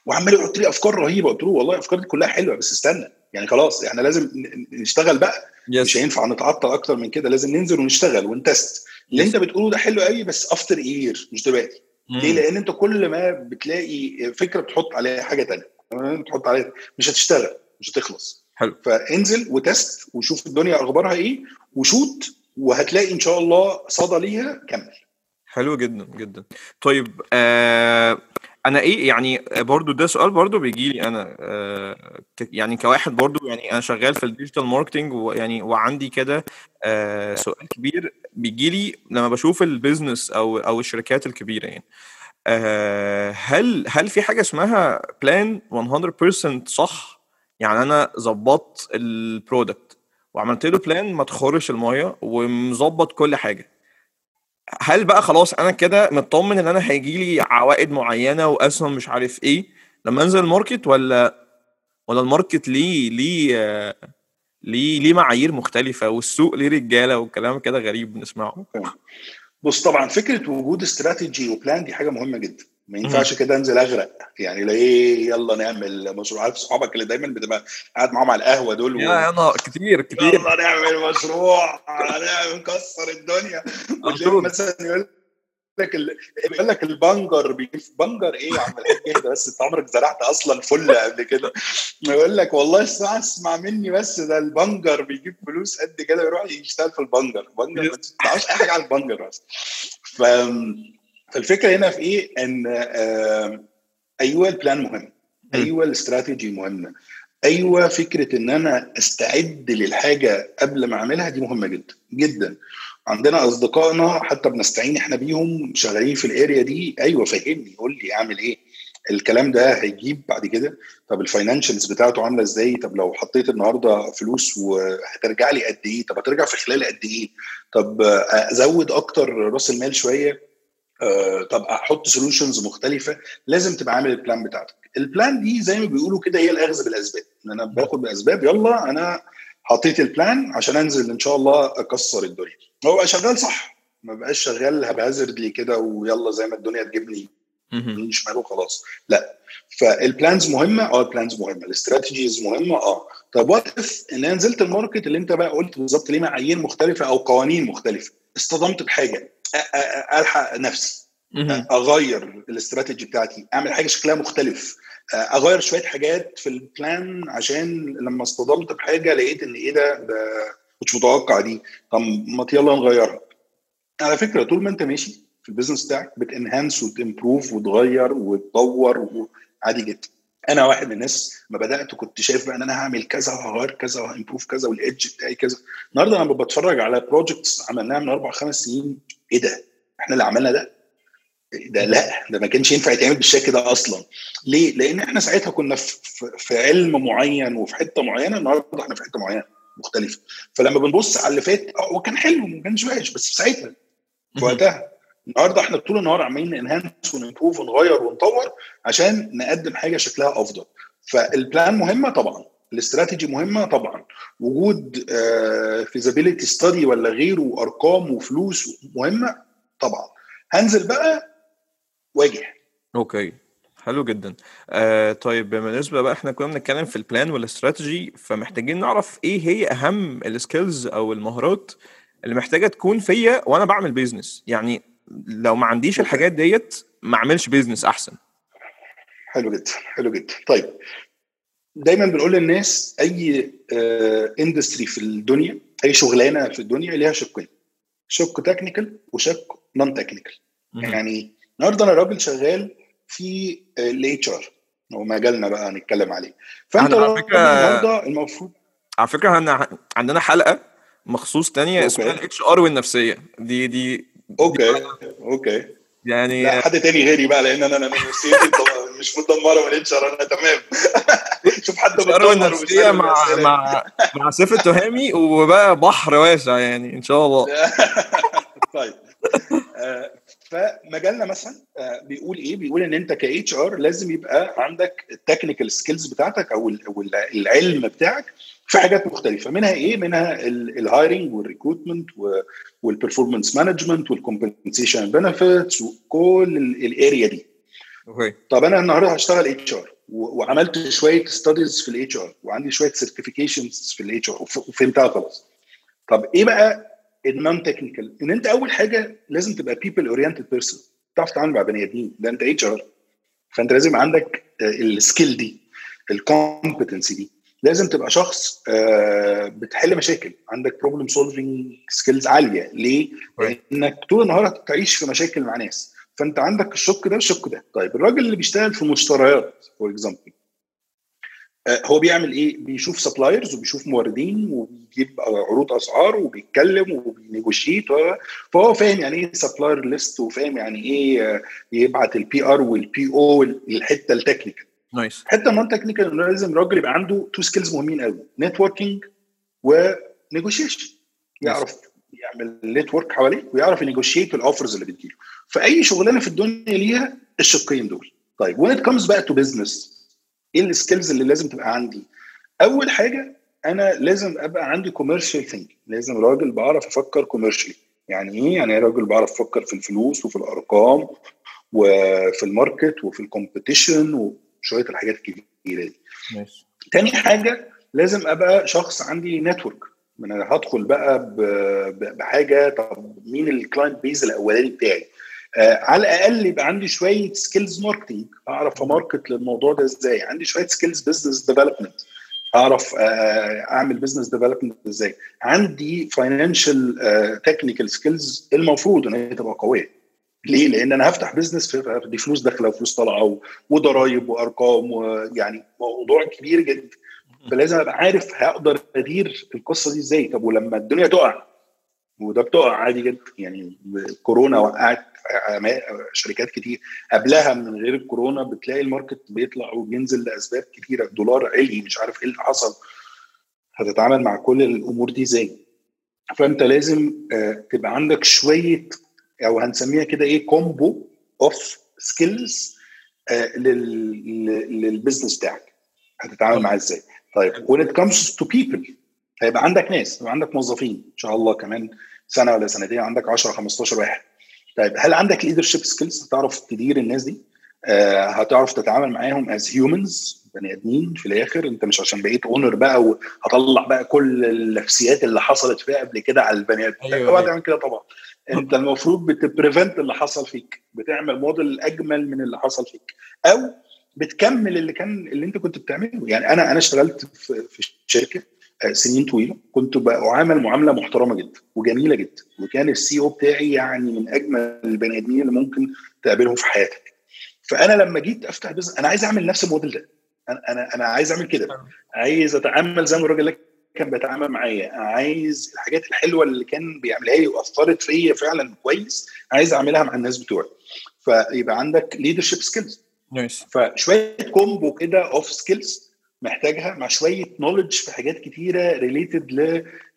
وعمال يحط لي أفكار رهيبة. قلت له والله الافكار دي كلها حلوة بس استنى. يعني خلاص إحنا لازم نشتغل بقى. Yes. مش هينفع نتعطل أكتر من كده. لازم ننزل ونشتغل ون test. اللي yes. أنت بتقوله ده حلو قوي بس after year مش دلوقتي. mm. ليه؟ لأن أنت كل ما بتلاقي فكرة بتحط عليها حاجة ثانية تحط عليها. مش هتشتغل مش هتخلص. حلو. فانزل و test وشوف الدنيا أخبارها إيه و shoot وهتلاقي إن شاء الله صدى ليها كمل حلو جدا جدا. طيب آه أنا إيه يعني برضو ده سؤال برضو بيجي لي أنا آه يعني كواحد برضو يعني أنا شغال في ال digital marketing ويعني وعندي كده آه سؤال كبير بيجي لي لما بشوف ال business أو أو الشركات الكبيرة يعني. آه هل هل في حاجة اسمها plan 100% صح؟ يعني أنا ظبطت ال product وعملت له plan ما تخرش المية ومظبط كل حاجة. هل بقى خلاص أنا كده مطمن إن أنا هيجي لي عوائد معينة وأسهم مش عارف إيه لما أنزل ال market ولا ولا ال market ليه ليه ليه ليه معايير مختلفة والسوق ليه رجالة والكلام كده غريب بنسمعه؟ بص طبعا فكرة وجود استراتيجي وبلان دي حاجة مهمة جدا. ما ينفعش كده أنزل أغرق. يعني لا إيه يلا نعمل مشروع عارف صحابك اللي دايما بتبقى قاعد معاهم على القهوة دول يا يا كتير كتير. يلا نعمل مشروع هنعمل نكسر الدنيا. مثلا يقول لك ال... يقول لك البنجر بيجيب بنجر إيه يا عم الحاج ده؟ بس أنت عمرك زرعت أصلا فل قبل كده؟ يقول لك والله اسمع اسمع مني بس ده البنجر بيجيب فلوس قد كده يروح يشتغل في البنجر. البنجر ما تعرفش أي حاجة عن البنجر بس. ف فالفكرة هنا في إيه؟ إن آه أيوه ال plan مهم. أيوه الاستراتيجي مهمه أيوه فكرة إن أنا أستعد للحاجة قبل ما أعملها دي مهمة جدا. جدا. عندنا أصدقائنا حتى بنستعين إحنا بيهم شغالين في ال area دي. أيوه فهمني قول لي أعمل إيه؟ الكلام ده هيجيب بعد كده. طب ال financials بتاعته عاملة إزاي؟ طب لو حطيت النهارده فلوس وهترجع لي قد إيه؟ طب هترجع في خلال قد إيه؟ طب أزود أكتر رأس المال شوية. آه، طب أحط solutions مختلفة. لازم تبقى عامل ال plan بتاعتك. ال plan دي زي ما بيقولوا كده هي الاخذ بالأسباب. إن أنا باخد بالاسباب يلا أنا حطيت ال plan عشان انزل ان شاء الله اكسر الدنيا. هو شغال صح. ما بقاش شغال haphazardly كده ويلا زي ما الدنيا تجيبني. يمين شمال وخلاص لا. فال plans مهمة؟ آه ال plans مهمة. ال strategies مهمة؟ آه. طب what if إن أنا نزلت ال market اللي أنت بقى قلت بالظبط ليه معايير مختلفة أو قوانين مختلفة؟ اصطدمت بحاجة. ألحق نفسي. أغير الاستراتيجي بتاعتي. أعمل حاجة شكلها مختلف. أغير شوية حاجات في ال plan عشان لما اصطدمت بحاجة لقيت إن إيه ده ده مش متوقع دي. طب ما يلا نغيرها. على فكرة طول ما أنت ماشي في ال business بتاعك بت enhance وت improve وتغير وتطور عادي جدا. أنا واحد من الناس ما بدأت كنت شايف بقى إن أنا هعمل كذا وهغير كذا وه improve كذا وال edge بتاعي كذا. النهارده أنا بتفرج على projects عملناها من أربع خمس سنين. إيه ده؟ إحنا اللي عملنا ده؟ ده لا ده ما كانش ينفع يتعمل بالشكل ده أصلا. ليه؟ لأن إحنا ساعتها كنا في, في علم معين وفي حتة معينة النهارده إحنا في حتة معينة مختلفة. فلما بنبص على اللي فات هو كان حلو ما كانش وحش بس في ساعتها في وقتها. النهارده إحنا طول النهار عمالين ن enhance ون improve ونغير ونطور عشان نقدم حاجة شكلها أفضل. فال plan مهمة طبعا الاستراتيجي مهمة طبعا. وجود feasibility study ولا غيره وأرقام وفلوس مهمة طبعا. هنزل بقى واجه. okay. حلو جدا. آه طيب بالنسبة بقى إحنا كنا بنتكلم في ال plan والاستراتيجي فمحتاجين نعرف إيه هي أهم ال skills أو المهارات اللي محتاجة تكون فيا وأنا بعمل business يعني لو ما عنديش الحاجات ديت ما أعملش business أحسن. حلو جدا حلو جدا. طيب دايما بنقول للناس أي industry في الدنيا أي شغلانة في الدنيا ليها شقين. شق technical وشق non-technical يعني النهارده أنا راجل شغال في ال HR هو مجالنا بقى هنتكلم عليه. فأنت على فكرة النهارده المفروض على فكرة إحنا عندنا حلقة مخصوص تانية اسمها ال HR والنفسية. دي دي okay. دي okay. يعني لا حد تاني غيري بقى لأن أنا نفسيتي مش متدمرة من ال HR أنا تمام. [LAUGHS] شوف حد متدمر والنفسية مع مع مع سيف التهامي وبقى بحر واسع يعني إن شاء الله. [LAUGHS] طيب. فمجالنا مثلا بيقول إيه؟ بيقول إن أنت ك HR لازم يبقى عندك ال technical skills بتاعتك أو العلم بتاعك في حاجات مختلفة منها إيه؟ منها ال hiring وال recruitment وال performance management وال compensation benefits وكل ال area دي. okay طب أنا النهارده هشتغل HR وعملت شوية studies في ال HR وعندي شوية certifications في ال HR وفهمتها خلاص. طب إيه بقى ال non-technical إن أنت أول حاجة لازم تبقى people oriented person تعرف تتعامل مع بني آدمين. ده أنت HR فأنت لازم عندك ال skill دي ال competency دي. لازم تبقى شخص بتحل مشاكل. عندك problem solving skills عالية. ليه؟ لانك طول النهار هتعيش في مشاكل مع ناس. فأنت عندك الشق ده والشق ده. طيب الراجل اللي بيشتغل في مشتريات for example هو بيعمل إيه؟ بيشوف suppliers وبيشوف موردين وبيجيب عروض أسعار وبيتكلم وبي negotiate فهو فاهم يعني إيه supplier list وفاهم يعني إيه يبعت ال PR وال PO الحته ال technical nice. حتة non-technical إنه لازم الراجل يبقى عنده two skills مهمين قوي networking و negotiation يعرف يعمل network حواليه ويعرف ي negotiate ال offers اللي بتجيله. فأي شغلانة في الدنيا ليها الشقين دول. طيب when it comes بقى to business إيه ال skills اللي لازم تبقى عندي؟ أول حاجة أنا لازم أبقى عندي commercial think لازم راجل بعرف أفكر commercially يعني إيه؟ يعني راجل بعرف أفكر في الفلوس وفي الأرقام وفي ال market وفي ال competition وشوية الحاجات الكبيرة دي. ماشي. تاني حاجة لازم أبقى شخص عندي network أنا هدخل بقى بحاجة طب مين ال client base الأولاني بتاعي؟ آه على الأقل يبقى عندي شوية skills marketing اعرف ا market للموضوع ده إزاي؟ عندي شوية skills business development اعرف أعمل business development إزاي؟ عندي financial technical skills المفروض إن هي تبقى قوية. ليه؟ لأن أنا هفتح business دي فلوس داخلة وفلوس طالعة وضرايب وأرقام ويعني موضوع كبير جدا. فلازم أبقى عارف هقدر أدير القصة دي إزاي. طب ولما الدنيا تقع وده بتقع عادي جدا. يعني كورونا وقعت شركات كتير. قبلها من غير الكورونا بتلاقي ال market بيطلع وبينزل لأسباب كتيرة. الدولار علي مش عارف إيه اللي حصل. هتتعامل مع كل الأمور دي إزاي؟ فأنت لازم تبقى عندك شوية أو هنسميها كده إيه combo of skills لل business بتاعك. هتتعامل معاه إزاي؟ طيب when it comes to people هيبقى عندك ناس يبقى عندك موظفين. إن شاء الله كمان سنة ولا سنتين عندك 10 15 واحد. طيب هل عندك leadership skills هتعرف تدير الناس دي؟ آه هتعرف تتعامل معاهم as humans بني آدمين في الآخر. أنت مش عشان بقيت owner بقى وهطلع بقى كل النفسيات اللي حصلت فيها قبل كده على البني آدم. أيوة اوعى تعمل كده طبعا. أنت المفروض بت prevent اللي حصل فيك بتعمل موديل أجمل من اللي حصل فيك أو بتكمل اللي كان اللي أنت كنت بتعمله. يعني أنا أنا اشتغلت في, في شركة سنين طويلة. كنت بعامل معاملة محترمة جدا وجميلة جدا وكان ال CEO بتاعي يعني من أجمل البني آدمين اللي ممكن تقابلهم في حياتك. فأنا لما جيت أفتح business أنا عايز أعمل نفس الموديل ده. أنا أنا عايز أعمل كده. عايز أتعامل زي ما الراجل اللي كان بيتعامل معايا. عايز الحاجات الحلوة اللي كان بيعملها لي وأثرت فيا فعلا كويس عايز أعملها مع الناس بتوعي. فيبقى عندك leadership skills nice فشوية combo كده of skills محتاجها مع شوية knowledge في حاجات كتيرة related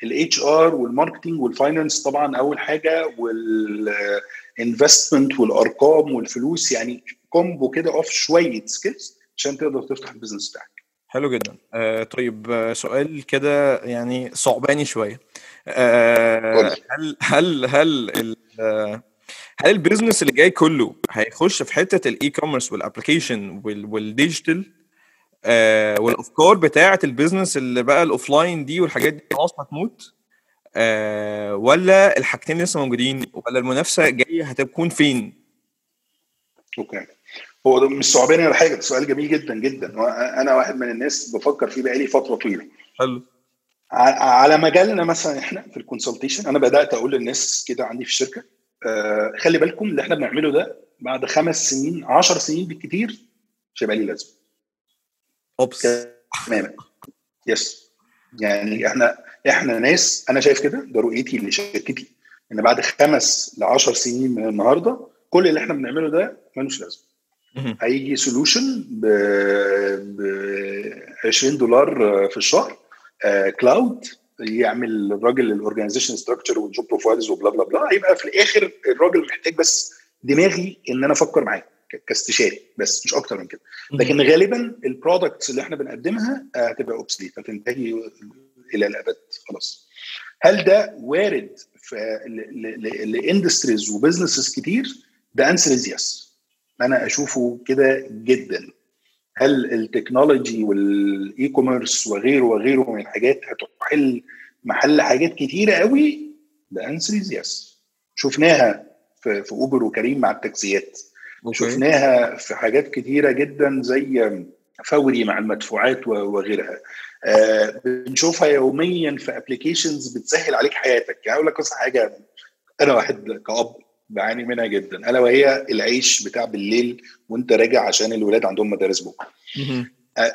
لل HR وال marketing وال finance طبعا أول حاجة وال investment والأرقام والفلوس يعني combo كده of شوية skills عشان تقدر تفتح ال business بتاعك. حلو جدا. آه طيب آه سؤال كده يعني صعب يعني شوية. آه هل هل هل هل ال business اللي جاي كله هيخش في حتة ال e-commerce وال application وال digital آه والافكار بتاعه ال business اللي بقى ال offline دي والحاجات دي خلاص هتموت. آه ولا الحاجتين لسه موجودين ولا المنافسة جاية هتكون فين؟ Okay. هو ده مش صعب يعني ولا حاجة سؤال جميل جدا جدا. أنا واحد من الناس بفكر فيه بقالي فترة طويلة. حلو. على مجالنا مثلا إحنا في ال consultation أنا بدأت أقول للناس كده عندي في الشركة آه خلي بالكم اللي إحنا بنعمله ده بعد خمس سنين 10 سنين بالكتير مش هيبقى ليه لازمة. Oops. تماما yes يعني إحنا إحنا ناس أنا شايف كده ده رؤيتي لشركتي إن بعد خمس ل 10 سنين من النهارده كل اللي إحنا بنعمله ده ملوش لازمة. هيجي solution ب 20 دولار في الشهر cloud يعمل الراجل ال organization structure وال job profiles و blah blah blah هيبقى في الآخر الراجل محتاج بس دماغي إن أنا أفكر معاه. كاستشاري بس مش أكتر من كده. لكن غالبا ال products اللي إحنا بنقدمها هتبقى obsolete هتنتهي إلى الأبد خلاص. هل ده وارد في ل industries و businesses كتير؟ The answer is yes أنا أشوفه كده جدا. هل ال technology وال e-commerce وغيره وغيره من الحاجات هتحل محل حاجات كتيرة قوي؟ The answer is yes شفناها في, في اوبر وكريم مع التاكسيات okay. شفناها في حاجات كتيرة جدا زي فوري مع المدفوعات وغيرها. آه بنشوفها يوميا في applications بتسهل عليك حياتك. يعني أقول لك قصه حاجة أنا واحد كأب بعاني منها جدا. ألا وهي العيش بتاع بالليل وأنت راجع عشان الولاد عندهم مدارس بكرة.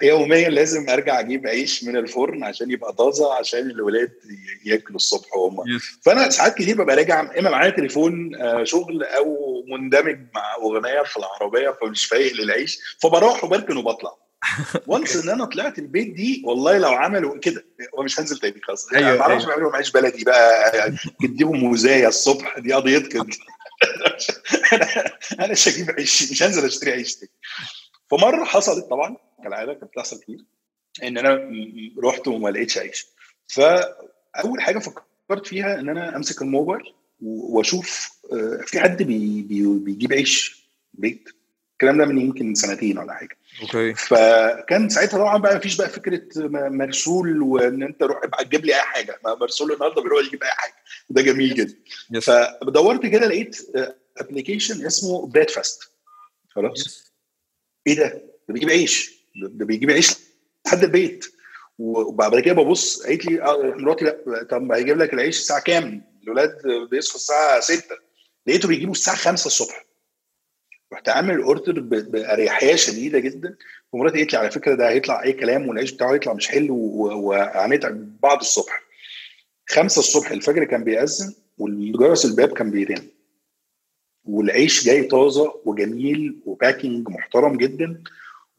يوميا لازم أرجع أجيب عيش من الفرن عشان يبقى طازة عشان الولاد ياكلوا الصبح وهم. فأنا ساعات كتير ببقى راجع إما معايا تليفون شغل أو مندمج مع أغنية في العربية فمش فايق للعيش فبروح وبركن وبطلع. [LAUGHS] و once إن أنا طلعت البيت دي والله لو عملوا كده ومش هنزل تاني خلاص. أيوة ما أعرفش أيوة. بيعملوا عيش بلدي بقى تديهم من وازاي الصبح دي قضيتك [LAUGHS] أنا مش هجيب عيش مش هنزل أشتري عيش تاني. فمره حصلت طبعا كالعادة كانت بتحصل كتير إن أنا رحت وما لقيتش عيش. فاول حاجة فكرت فيها إن أنا أمسك الموبايل وأشوف في حد بي بي بيجيب عيش البيت؟ الكلام ده من يمكن سنتين ولا حاجة. Okay. فكان ساعتها طبعا بقى مفيش بقى فكرة مرسول وإن أنت روح ابقى تجيب لي أي حاجة. مرسول النهارده بيروح يجيب أي حاجة. ده جميل جدا. فدورت كده لقيت application اسمه Breadfast خلاص إيه ده؟ ده بيجيب عيش. ده بيجيب عيش لحد البيت. وبعد كده ببص قالت لي آه، مراتي لا طب هيجيب لك العيش الساعة كام؟ الاولاد بيصحوا الساعة 6 لقيته بيجيبوا الساعة 5 الصبح. رحت عامل ال order ب- بأريحية شديدة جدا. ومراتي قالت لي على فكرة ده هيطلع أي كلام والعيش بتاعه هيطلع مش حلو. وهنتعب بعد الصبح. 5 الصبح الفجر كان بيأذن والجرس الباب كان بيرن. والعيش جاي طازة وجميل و packaging محترم جدا.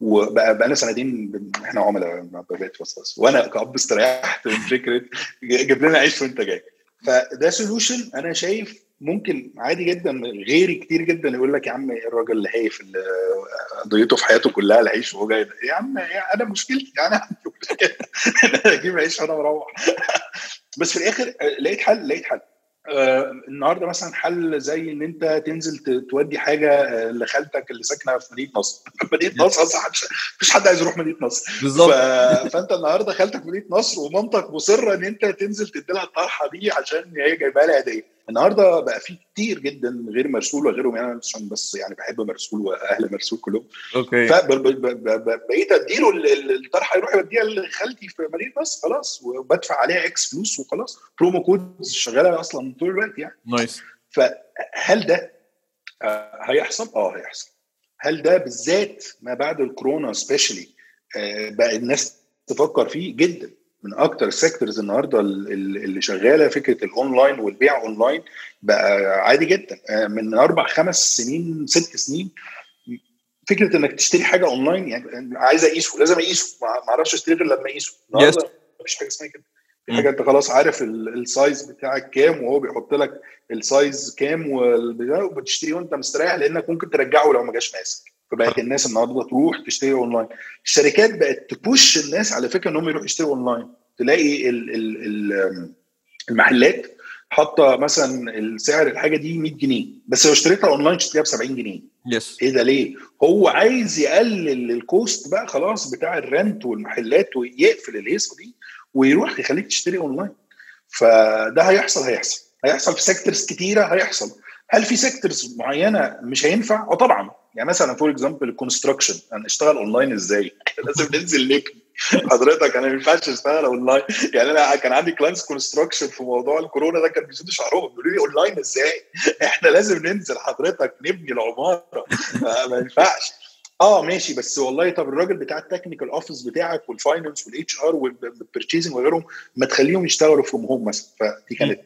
وبقى بقى لنا سنتين إحنا عملاء بابات فصاص وأنا كأب استريحت من فكرة جيب لنا عيش وأنت جاي. فده solution أنا شايف ممكن عادي جدا غيري كتير جدا يقول لك يا عم الراجل اللي هايف اللي قضيته في حياته كلها العيش وهو جاي يا عم أنا مشكلتي مشكلة. [LAUGHS] أنا أجيب عيش وأنا مروح بس في الآخر لقيت حل لقيت حل. النهارده مثلا حل زي إن أنت تنزل تودي حاجة لخالتك اللي ساكنة في مدينة نصر. [LAUGHS] مدينة نصر أصلا مفيش حد عايز يروح مدينة نصر. بالظبط. فأنت النهارده خالتك في مدينة نصر ومامتك مصرة إن أنت تنزل تدي لها الطرحة دي عشان هي جايبها لها هدية. النهارده بقى في كتير جدا غير مرسول وغيرهم يعني أنا عشان بس يعني بحب مرسول وأهل مرسول كلهم. أوكي. فبقيت أديله الطرحه يروح يوديها لخالتي في مدينة نصر خلاص وبدفع عليها X فلوس وخلاص. promo code شغالة أصلا طول الوقت يعني. nice. فهل ده هيحصل؟ آه هيحصل. هل ده بالذات ما بعد الكورونا specially بقى الناس تفكر فيه؟ جدا. من أكتر ال sectors النهارده اللي شغالة فكرة الاونلاين والبيع اونلاين بقى عادي جدا. من أربع خمس سنين ست سنين فكرة إنك تشتري حاجة اونلاين يعني عايز اقيسه لازم اقيسه ما أعرفش أشتري غير لما اقيسه النهارده مفيش حاجة اسمها كده. في حاجة أنت خلاص عارف ال size بتاعك كام وهو بيحط لك ال size كام وبتشتري وأنت مستريح لأنك ممكن ترجعه لو ما جاش ماسك. فبقت الناس النهارده تروح تشتري أونلاين. الشركات بقت ت push الناس على فكرة انهم يروحوا يشتروا أونلاين. تلاقي ال ال ال المحلات حاطة مثلا السعر الحاجة دي 100 جنيه بس لو اشتريتها أونلاين تشتريها ب 70 جنيه. yes إيه ده ليه؟ هو عايز يقلل ال cost بقى خلاص بتاع ال rent والمحلات ويقفل الهيصه دي ويروح يخليك تشتري أونلاين. فده هيحصل هيحصل. هيحصل في sectors كتيرة هيحصل. هل في sectors معينة مش هينفع؟ آه طبعا. يعني مثلا for example ال construction أنا اشتغل اونلاين إزاي؟ [LAUGHS] لازم ننزل ليك حضرتك أنا ما ينفعش أشتغل اونلاين يعني أنا كان عندي clients construction في موضوع الكورونا ده كان بيسدوا شعرهم بيقولوا لي اونلاين إزاي؟ [LAUGHS] إحنا لازم ننزل حضرتك نبني العمارة. [LAUGHS] ما ينفعش. آه ماشي بس والله طب الراجل بتاع ال technical office بتاعك وال finance وال HR وال purchasing وغيرهم ما تخليهم يشتغلوا from home مثلا. فدي كانت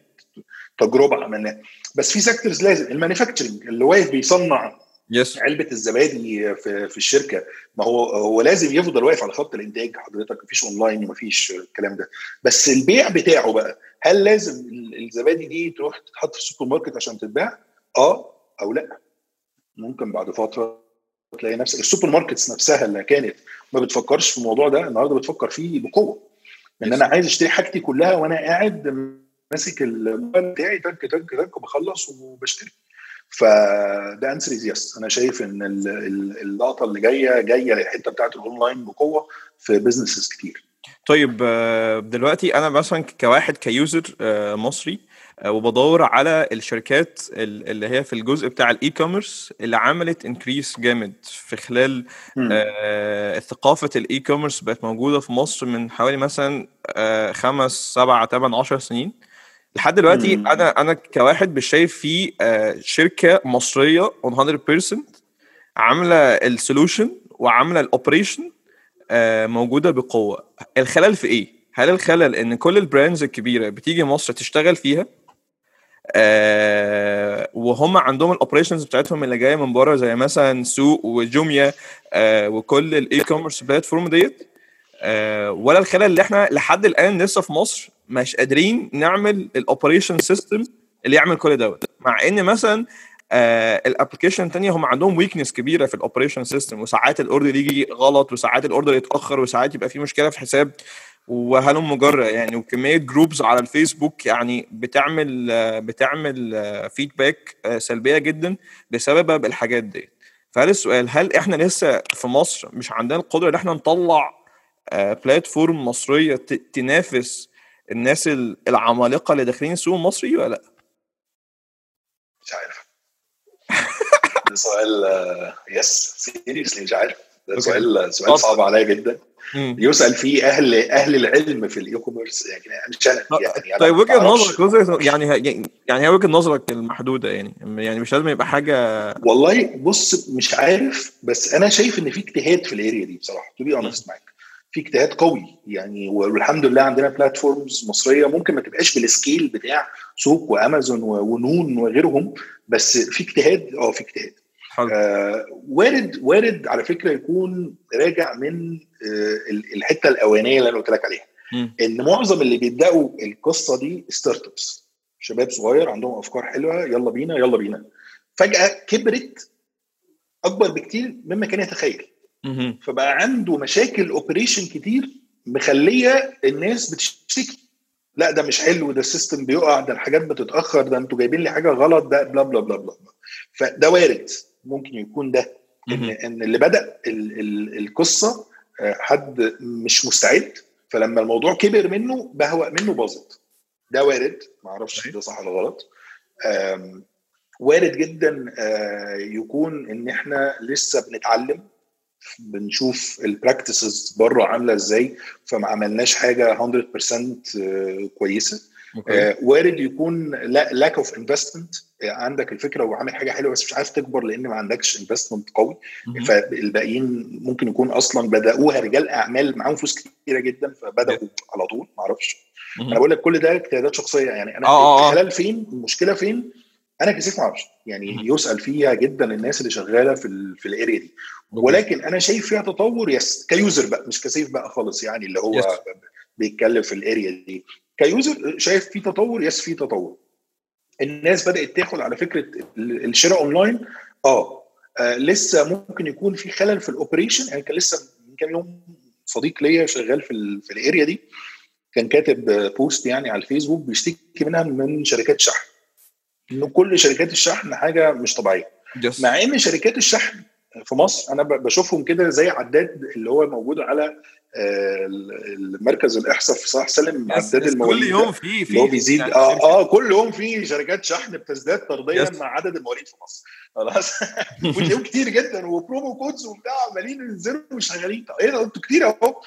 تجربة عملناها. بس في sectors لازم ال manufacturing اللي واقف بيصنع yes علبة الزبادي في, في الشركة. ما هو هو لازم يفضل واقف على خط الإنتاج حضرتك. مفيش أونلاين ومفيش الكلام ده. بس البيع بتاعه بقى هل لازم الزبادي دي تروح تتحط في السوبر ماركت عشان تتباع؟ آه أو لأ. ممكن بعد فترة تلاقي نفسك ال supermarkets نفسها اللي كانت ما بتفكرش في الموضوع ده النهارده بتفكر فيه بقوة. إن أنا عايز أشتري حاجتي كلها وأنا قاعد ماسك الموبايل بتاعي تك تك تك وبخلص وبشتري. فده answer yes أنا شايف إن اللقطة اللي جاية جاية الحتة بتاعت الاونلاين بقوة في businesses كتير. طيب دلوقتي أنا مثلا كواحد ك user مصري وبدور على الشركات اللي هي في الجزء بتاع ال e-commerce اللي عملت increase جامد في خلال آه ثقافة ال e-commerce بقت موجودة في مصر من حوالي مثلا آه خمس سبع ثمان عشر سنين. لحد دلوقتي مم. أنا أنا كواحد مش شايف في آه شركة مصرية 100% عاملة ال solution وعاملة ال operation موجودة بقوة. الخلل في إيه؟ هل الخلل إن كل ال brands الكبيرة بتيجي مصر تشتغل فيها؟ آه وهم عندهم ال operations بتاعتهم اللي جاية من بره زي مثلا سوق وجوميا آه وكل ال e-commerce platform ديت؟ آه ولا الخلل اللي إحنا لحد الآن لسه في مصر مش قادرين نعمل ال operation system اللي يعمل كل دوت. مع إن مثلا آه ال application الثانية هم عندهم weakness كبيرة في ال operation system وساعات ال order يجي غلط وساعات ال order يتأخر وساعات يبقى في مشكلة في حساب وهلم جرا يعني. وكمية groups على الفيسبوك يعني بتعمل بتعمل feedback سلبية جدا بسبب الحاجات دي فهل السؤال هل إحنا لسه في مصر مش عندنا القدرة إن إحنا نطلع platform مصرية تنافس الناس العمالقة اللي داخلين السوق المصري ولا لأ؟ مش عارف. ده سؤال yes seriously مش عارف. ده سؤال سؤال صعب عليا جدا. يسأل فيه أهل أهل العلم في ال e-commerce يعني مش أنا يعني طيب وجهة نظرك وجهة يعني يعني هي وجهة نظرك المحدودة يعني يعني مش لازم يبقى حاجة والله بص مش عارف بس أنا شايف إن في اجتهاد في ال area دي بصراحة to be honest معاك. في اجتهاد قوي. يعني والحمد لله عندنا platforms مصرية ممكن ما تبقاش بال scale بتاع سوق وأمازون ونون وغيرهم بس في اجتهاد آه في اجتهاد. آه وارد وارد على فكرة يكون راجع من آه الحتة الأولانية اللي أنا قلت لك عليها. م. إن معظم اللي بيبدأوا القصة دي startups شباب صغير عندهم أفكار حلوة يلا بينا يلا بينا. فجأة كبرت أكبر بكتير مما كان يتخيل. فبقى عنده مشاكل operation كتير مخلية الناس بتشتكي. لا ده مش حلو ده ال system بيقع ده الحاجات بتتأخر ده أنتوا جايبين لي حاجة غلط ده blah blah blah blah فده وارد. ممكن يكون ده. إن إن اللي بدأ ال ال القصة حد مش مستعد. فلما الموضوع كبر منه بهوق منه باظت. ده وارد. ما أعرفش ده صح ولا غلط. وارد جدا يكون إن إحنا لسه بنتعلم. بنشوف ال practices بره عاملة إزاي فما عملناش حاجة 100% كويسة. آه وارد يكون lack of investment عندك الفكرة وعامل حاجة حلوة بس مش عارف تكبر لأن ما عندكش investment قوي. فالباقيين ممكن يكون أصلا بدأوها رجال أعمال معاهم فلوس كتيرة جدا فبدأوا على طول ما أعرفش. أنا بقول لك كل ده اجتهادات شخصية يعني أنا الخلال فين؟ المشكلة فين؟ أنا كسيف ما أعرفش. يعني يسأل فيها جدا الناس اللي شغالة في ال في ال area دي. ولكن أنا شايف فيها تطور yes ك user بقى مش كسيف بقى خالص يعني اللي هو. بيتكلم في ال area دي. ك user شايف في تطور yes في تطور. الناس بدأت تاخد على فكرة الشراء اونلاين آه, آه لسه ممكن يكون في خلل في ال operation يعني كان لسه من كام يوم صديق ليا شغال في ال في ال area دي. كان كاتب post يعني على الفيسبوك بيشتكي منها من شركات شحن. إن كل شركات الشحن حاجة مش طبيعية. Yes. مع إن شركات الشحن في مصر أنا بشوفهم كده زي عداد اللي هو موجود على المركز الإحصاء في صلاح سالم عداد المواليد كل يوم في في هو بيزيد. يعني آه آه كل يوم في شركات شحن بتزداد طرديا yes. مع عدد المواليد في مصر. خلاص. [LAUGHS] وتلاقيهم كتير جدا و promo codes وبتاع عمالين ينزلوا وشغالين. إيه ده؟ أنتوا كتير أهو.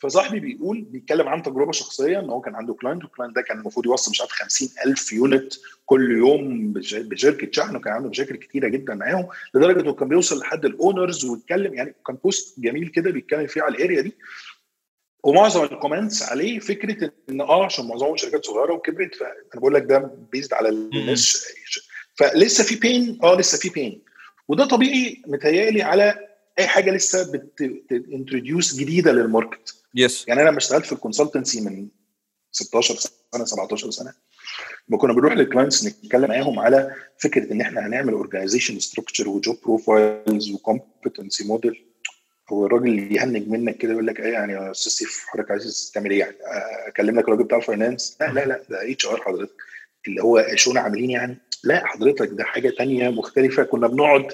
فصاحبي بيقول بيتكلم عن تجربة شخصية إن هو كان عنده client وال client ده كان المفروض يوصل مش عارف 50000 unit كل يوم بشركه شحن وكان عنده مشاكل كتيرة جدا معاهم لدرجة إنه كان بيوصل لحد ال owners ويتكلم يعني كان post جميل كده بيتكلم فيه على ال area دي ومعظم ال comments عليه فكرة إن آه عشان معظمهم شركات صغيرة وكبرت فانا بقول لك ده based على الناس فلسه في pain آه لسه في pain وده طبيعي متهيألي على أي حاجة لسه بت introduce جديدة لل market yes. يعني أنا لما اشتغلت في ال consultancy من 16 سنة 17 سنة ما كنا بنروح لل clients نتكلم معاهم على فكرة إن إحنا هنعمل organization structure و job profiles و competency model هو الراجل اللي يهنج منك كده يقول لك إيه يعني يا أستاذ سيف حضرتك عايز تعمل إيه؟ يعني أكلم لك الراجل بتاع ال finance لا لا لا ده HR حضرتك اللي هو شؤون عاملين يعني؟ لا حضرتك ده حاجة تانية مختلفة. كنا بنقعد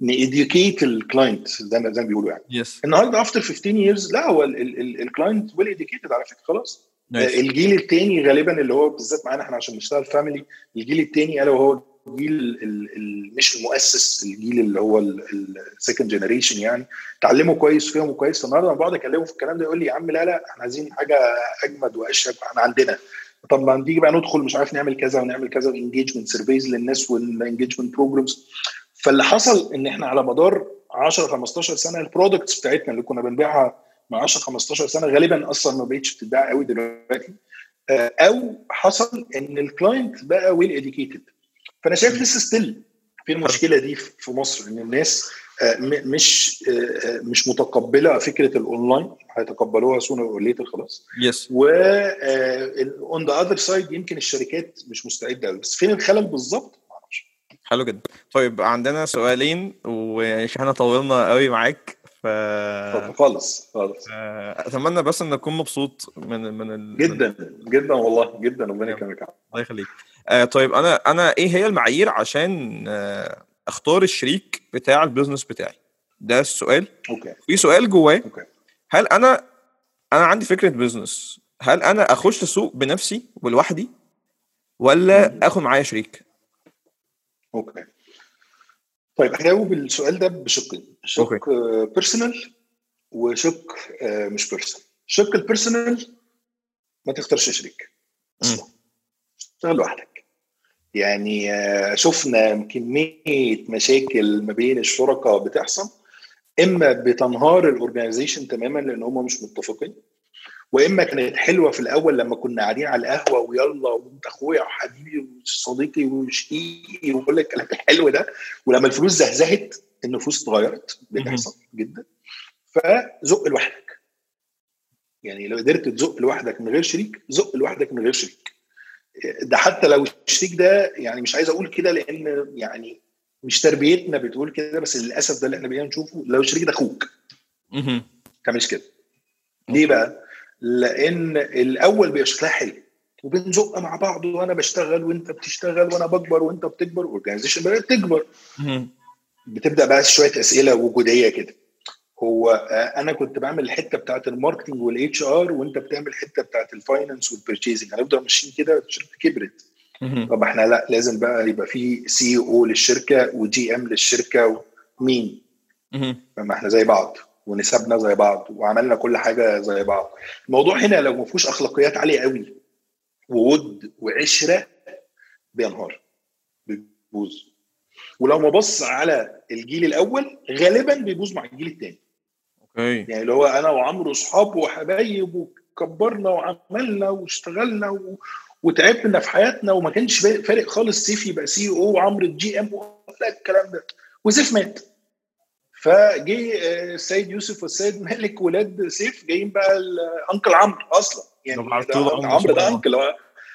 ن educate ال client زي ما زي ما بيقولوا يعني. Yes. النهارده after 15 years لا هو ال client well educated على فكرة خلاص. Nice. الجيل الثاني غالبا اللي هو بالذات معانا إحنا عشان بنشتغل family الجيل الثاني الا وهو الجيل مش المؤسس الجيل اللي هو ال second generation يعني. تعلموا كويس فيهم كويس. فالنهارده لما بقعد اكلمه في الكلام ده يقول لي يا عم لا لا إحنا عايزين حاجة أجمد واشيك إحنا عندنا. طب ما نيجي بقى ندخل مش عارف نعمل كذا ونعمل كذا و engagement surveys للناس وال engagement programs فاللي حصل إن إحنا على مدار 10 15 سنة ال products بتاعتنا اللي كنا بنبيعها من 10 15 سنة غالبا أصلا ما بقتش بتتباع قوي دلوقتي. أو حصل إن ال client بقى well educated فأنا شايف لسه still في المشكلة دي في مصر إن الناس مش مش متقبلة فكرة الاونلاين هيتقبلوها sooner or later خلاص. yes و on the other side يمكن الشركات مش مستعدة بس فين الخلل بالظبط؟ حلو جدا. طيب عندنا سؤالين وعشان طولنا قوي معاك ف خالص خالص. أتمنى بس إن أكون مبسوط من من ال... جدا جدا والله جدا. ربنا يكرمك الله يخليك. آه طيب أنا أنا إيه هي المعايير عشان آه أختار الشريك بتاع ال business بتاعي؟ ده السؤال. okay. في سؤال جواه. okay. هل أنا أنا عندي فكرة business هل أنا أخش السوق بنفسي ولوحدي ولا آخد معايا شريك؟ okay. طيب هجاوب السؤال ده بشقين شق personal وشق مش personal الشق ال personal ما تختارش شريك. اشتغل لوحدك. يعني شفنا كميه مشاكل ما بين الشركاء بتحصل إما بتنهار ال organization تماما لأن هم مش متفقين وإما كانت حلوة في الأول لما كنا قاعدين على القهوة ويلا وأنت أخويا وحبيبي وصديقي وشقيقي وكل الكلام الحلو ده ولما الفلوس زهزهت النفوس اتغيرت بتحصل جدا. فزق لوحدك. يعني لو قدرت تزق لوحدك من غير شريك زق لوحدك من غير شريك. ده حتى لو الشريك ده يعني مش عايز أقول كده لأن يعني مش تربيتنا بتقول كده بس للأسف ده اللي إحنا بقينا نشوفه لو الشريك ده أخوك. ما تعملش كده. ليه بقى؟ لأن الأول بيبقى شكلها حلو وبنزق مع بعض وأنا بشتغل وأنت بتشتغل وأنا بكبر وأنت بتكبر اورجانيزيشن بدأت تكبر. بتبدأ بقى شوية أسئلة وجودية كده. هو أنا كنت بعمل الحته بتاعت ال marketing وال HR وأنت بتعمل الحته بتاعت ال finance وال purchasing هنفضل ماشيين كده الشركة كبرت. طب إحنا لأ لازم بقى يبقى في CEO للشركة و GM للشركه مين؟ ما إحنا زي بعض. ونسبنا زي بعض وعملنا كل حاجة زي بعض. الموضوع هنا لو ما فيهوش أخلاقيات عالية قوي وود وعشرة بينهار بيبوظ. ولو ما بص على الجيل الأول غالبا بيبوظ مع الجيل الثاني okay. يعني اللي هو أنا وعمرو اصحاب وحبايب وكبرنا وعملنا واشتغلنا و... وتعبنا في حياتنا وما كانش فارق خالص سيف يبقى CEO وعمرو ال GM لا الكلام ده. وسيف مات. فجه السيد يوسف والسيد مالك ولاد سيف جايين بقى uncle عمرو أصلا. يعني عمرو ده انكل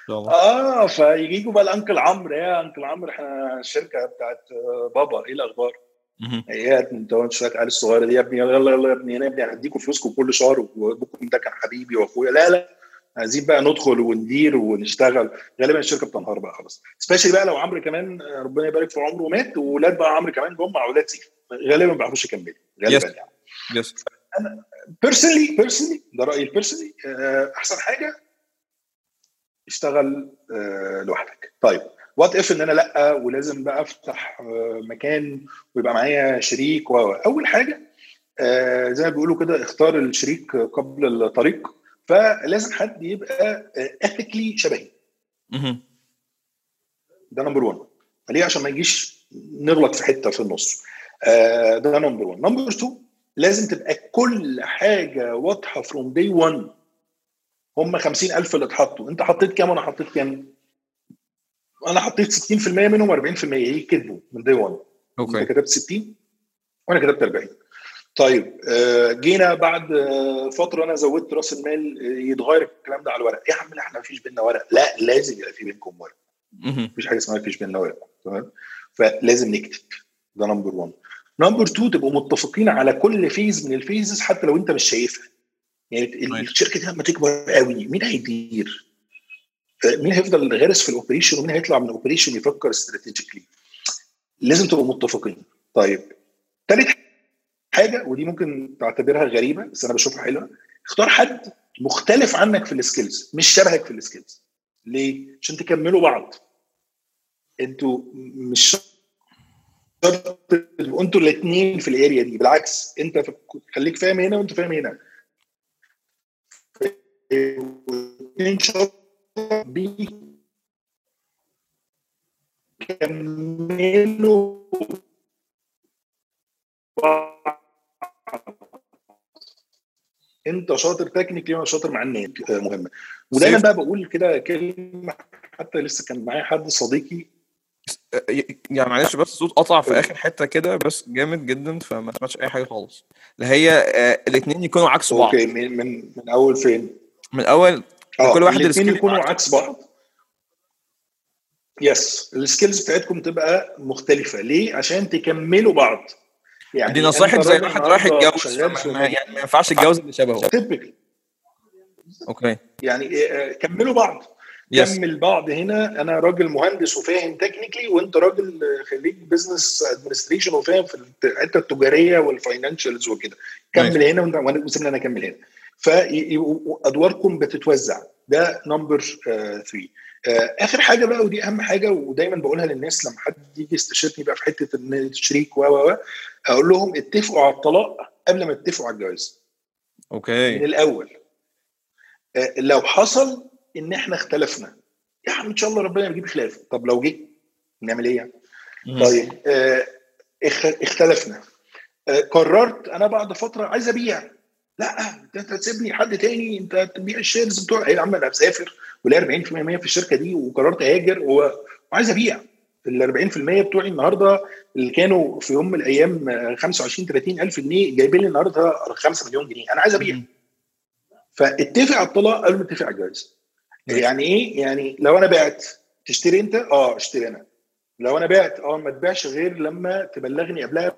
آه. فيجوا بقى الانكل عمرو. يا انكل عمرو إحنا الشركة بتاعت بابا إيه الأخبار؟ إيه أنت شوية العيال الصغيره دي يا ابني يلا يلا يا ابني أنا يا ابني هديكم فلوسكم كل شهر وأبوكم ده كان حبيبي وأخويا. لا لا. عايزين بقى ندخل وندير ونشتغل. غالبا الشركة بتنهار بقى خلاص. سبيشالي بقى لو عمرو كمان ربنا يبارك في عمره مات واولاد بقى عمرو كمان جم مع أولاد سيف غالبا ما بيعرفوش يكملوا. غالبا yes. يعني. yes أنا personally personally ده رأيي ال personally أحسن حاجة اشتغل لوحدك. طيب what if إن أنا لأ ولازم بقى أفتح مكان ويبقى معايا شريك و أول حاجة زي ما بيقولوا كده اختار الشريك قبل الطريق. فلازم حد يبقى ethically شبهي. ده number 1 ليه؟ عشان ما يجيش نغلط في حتة في النص. ده number 1 number 2 لازم تبقى كل حاجة واضحة from day 1 هم 50000 اللي اتحطوا. انت حطيت كام وأنا حطيت كام؟ أنا حطيت 60% منهم 40% يكذبوا. من day 1 okay. انت كتبت 60 وأنا كتبت 40 طيب جينا بعد فترة أنا زودت رأس المال يتغير الكلام ده على الورق. يا عم إحنا مفيش بينا ورق؟ لا لازم يبقى في بينكم ورق. مفيش حاجة اسمها مفيش بينا ورق تمام؟ فلازم نكتب. ده number 1 number 2 تبقوا متفقين على كل phase من ال phases حتى لو أنت مش شايفها. يعني الشركة دي لما تكبر قوي مين هيدير؟ مين هيفضل غارس في ال operation ومين هيطلع من ال operation يفكر strategically لازم تبقوا متفقين. طيب ثالث حاجة ودي ممكن تعتبرها غريبة بس أنا بشوفها حلوة. اختار حد مختلف عنك في ال skills مش شبهك في ال skills ليه؟ عشان تكملوا بعض. أنتوا مش شرط أنتوا الاثنين في ال area دي. بالعكس انت. خليك فاهم هنا وانت فاهم هنا. شرط بيكملوا انت شاطر technically وأنا شاطر مع الناس مهمة. ودايما بقى بقول كده كلمة حتى لسه كان معايا حد صديقي. يعني معلش بس الصوت قطع في آخر حتة كده بس جامد جدا فما سمعتش أي حاجة خالص. اللي هي الاثنين يكونوا عكس بعض. okay من من, من أول فين؟ من أول آه كل واحد الاثنين يكونوا عكس بعض. yes ال skills بتاعتكم تبقى مختلفة. ليه؟ عشان تكملوا بعض. يعني دي نصيحة زي واحد رايح يتجوز ما- يعني ما ينفعش يتجوز اللي شبهه. [LAUGHS] okay. يعني آه، كملوا بعض. yes كمل بعض. هنا أنا راجل مهندس وفاهم technically وأنت راجل خريج business administration وفاهم في الحتة التجارية وال financials وكده. كمل هنا وسيبني أنا أكمل هنا. فادواركم بتتوزع. ده number 3 آخر حاجة بقى ودي أهم حاجة ودايما بقولها للناس لما حد يجي يستشيرني بقى في حتة الشريك و و و أقول لهم اتفقوا على الطلاق قبل ما تتفقوا على الجواز. من okay الأول. آه، لو حصل إن إحنا اختلفنا. يا عم إن شاء الله ربنا يجيب خلاف. طب لو جه نعمل إيه يعني؟ طيب آه، اخ- اختلفنا. آه، قررت أنا بعد فترة عايز أبيع. لا انت تسيبني حد تاني انت تبيع ال shares بتوع يا عم أنا مسافر ولي 40% في الشركة دي وقررت أهاجر وعايز أبيع. ال 40% بتوعي النهارده اللي كانوا في يوم من الأيام 25 30 ألف جنيه جايبين لي النهارده 5 مليون جنيه. أنا عايز أبيع. فاتفق على الطلاق قبل ما اتفق على الجواز. يعني إيه؟ يعني لو أنا بعت تشتري أنت؟ آه أشتري أنا. لو أنا بعت آه ما تبيعش غير لما تبلغني قبلها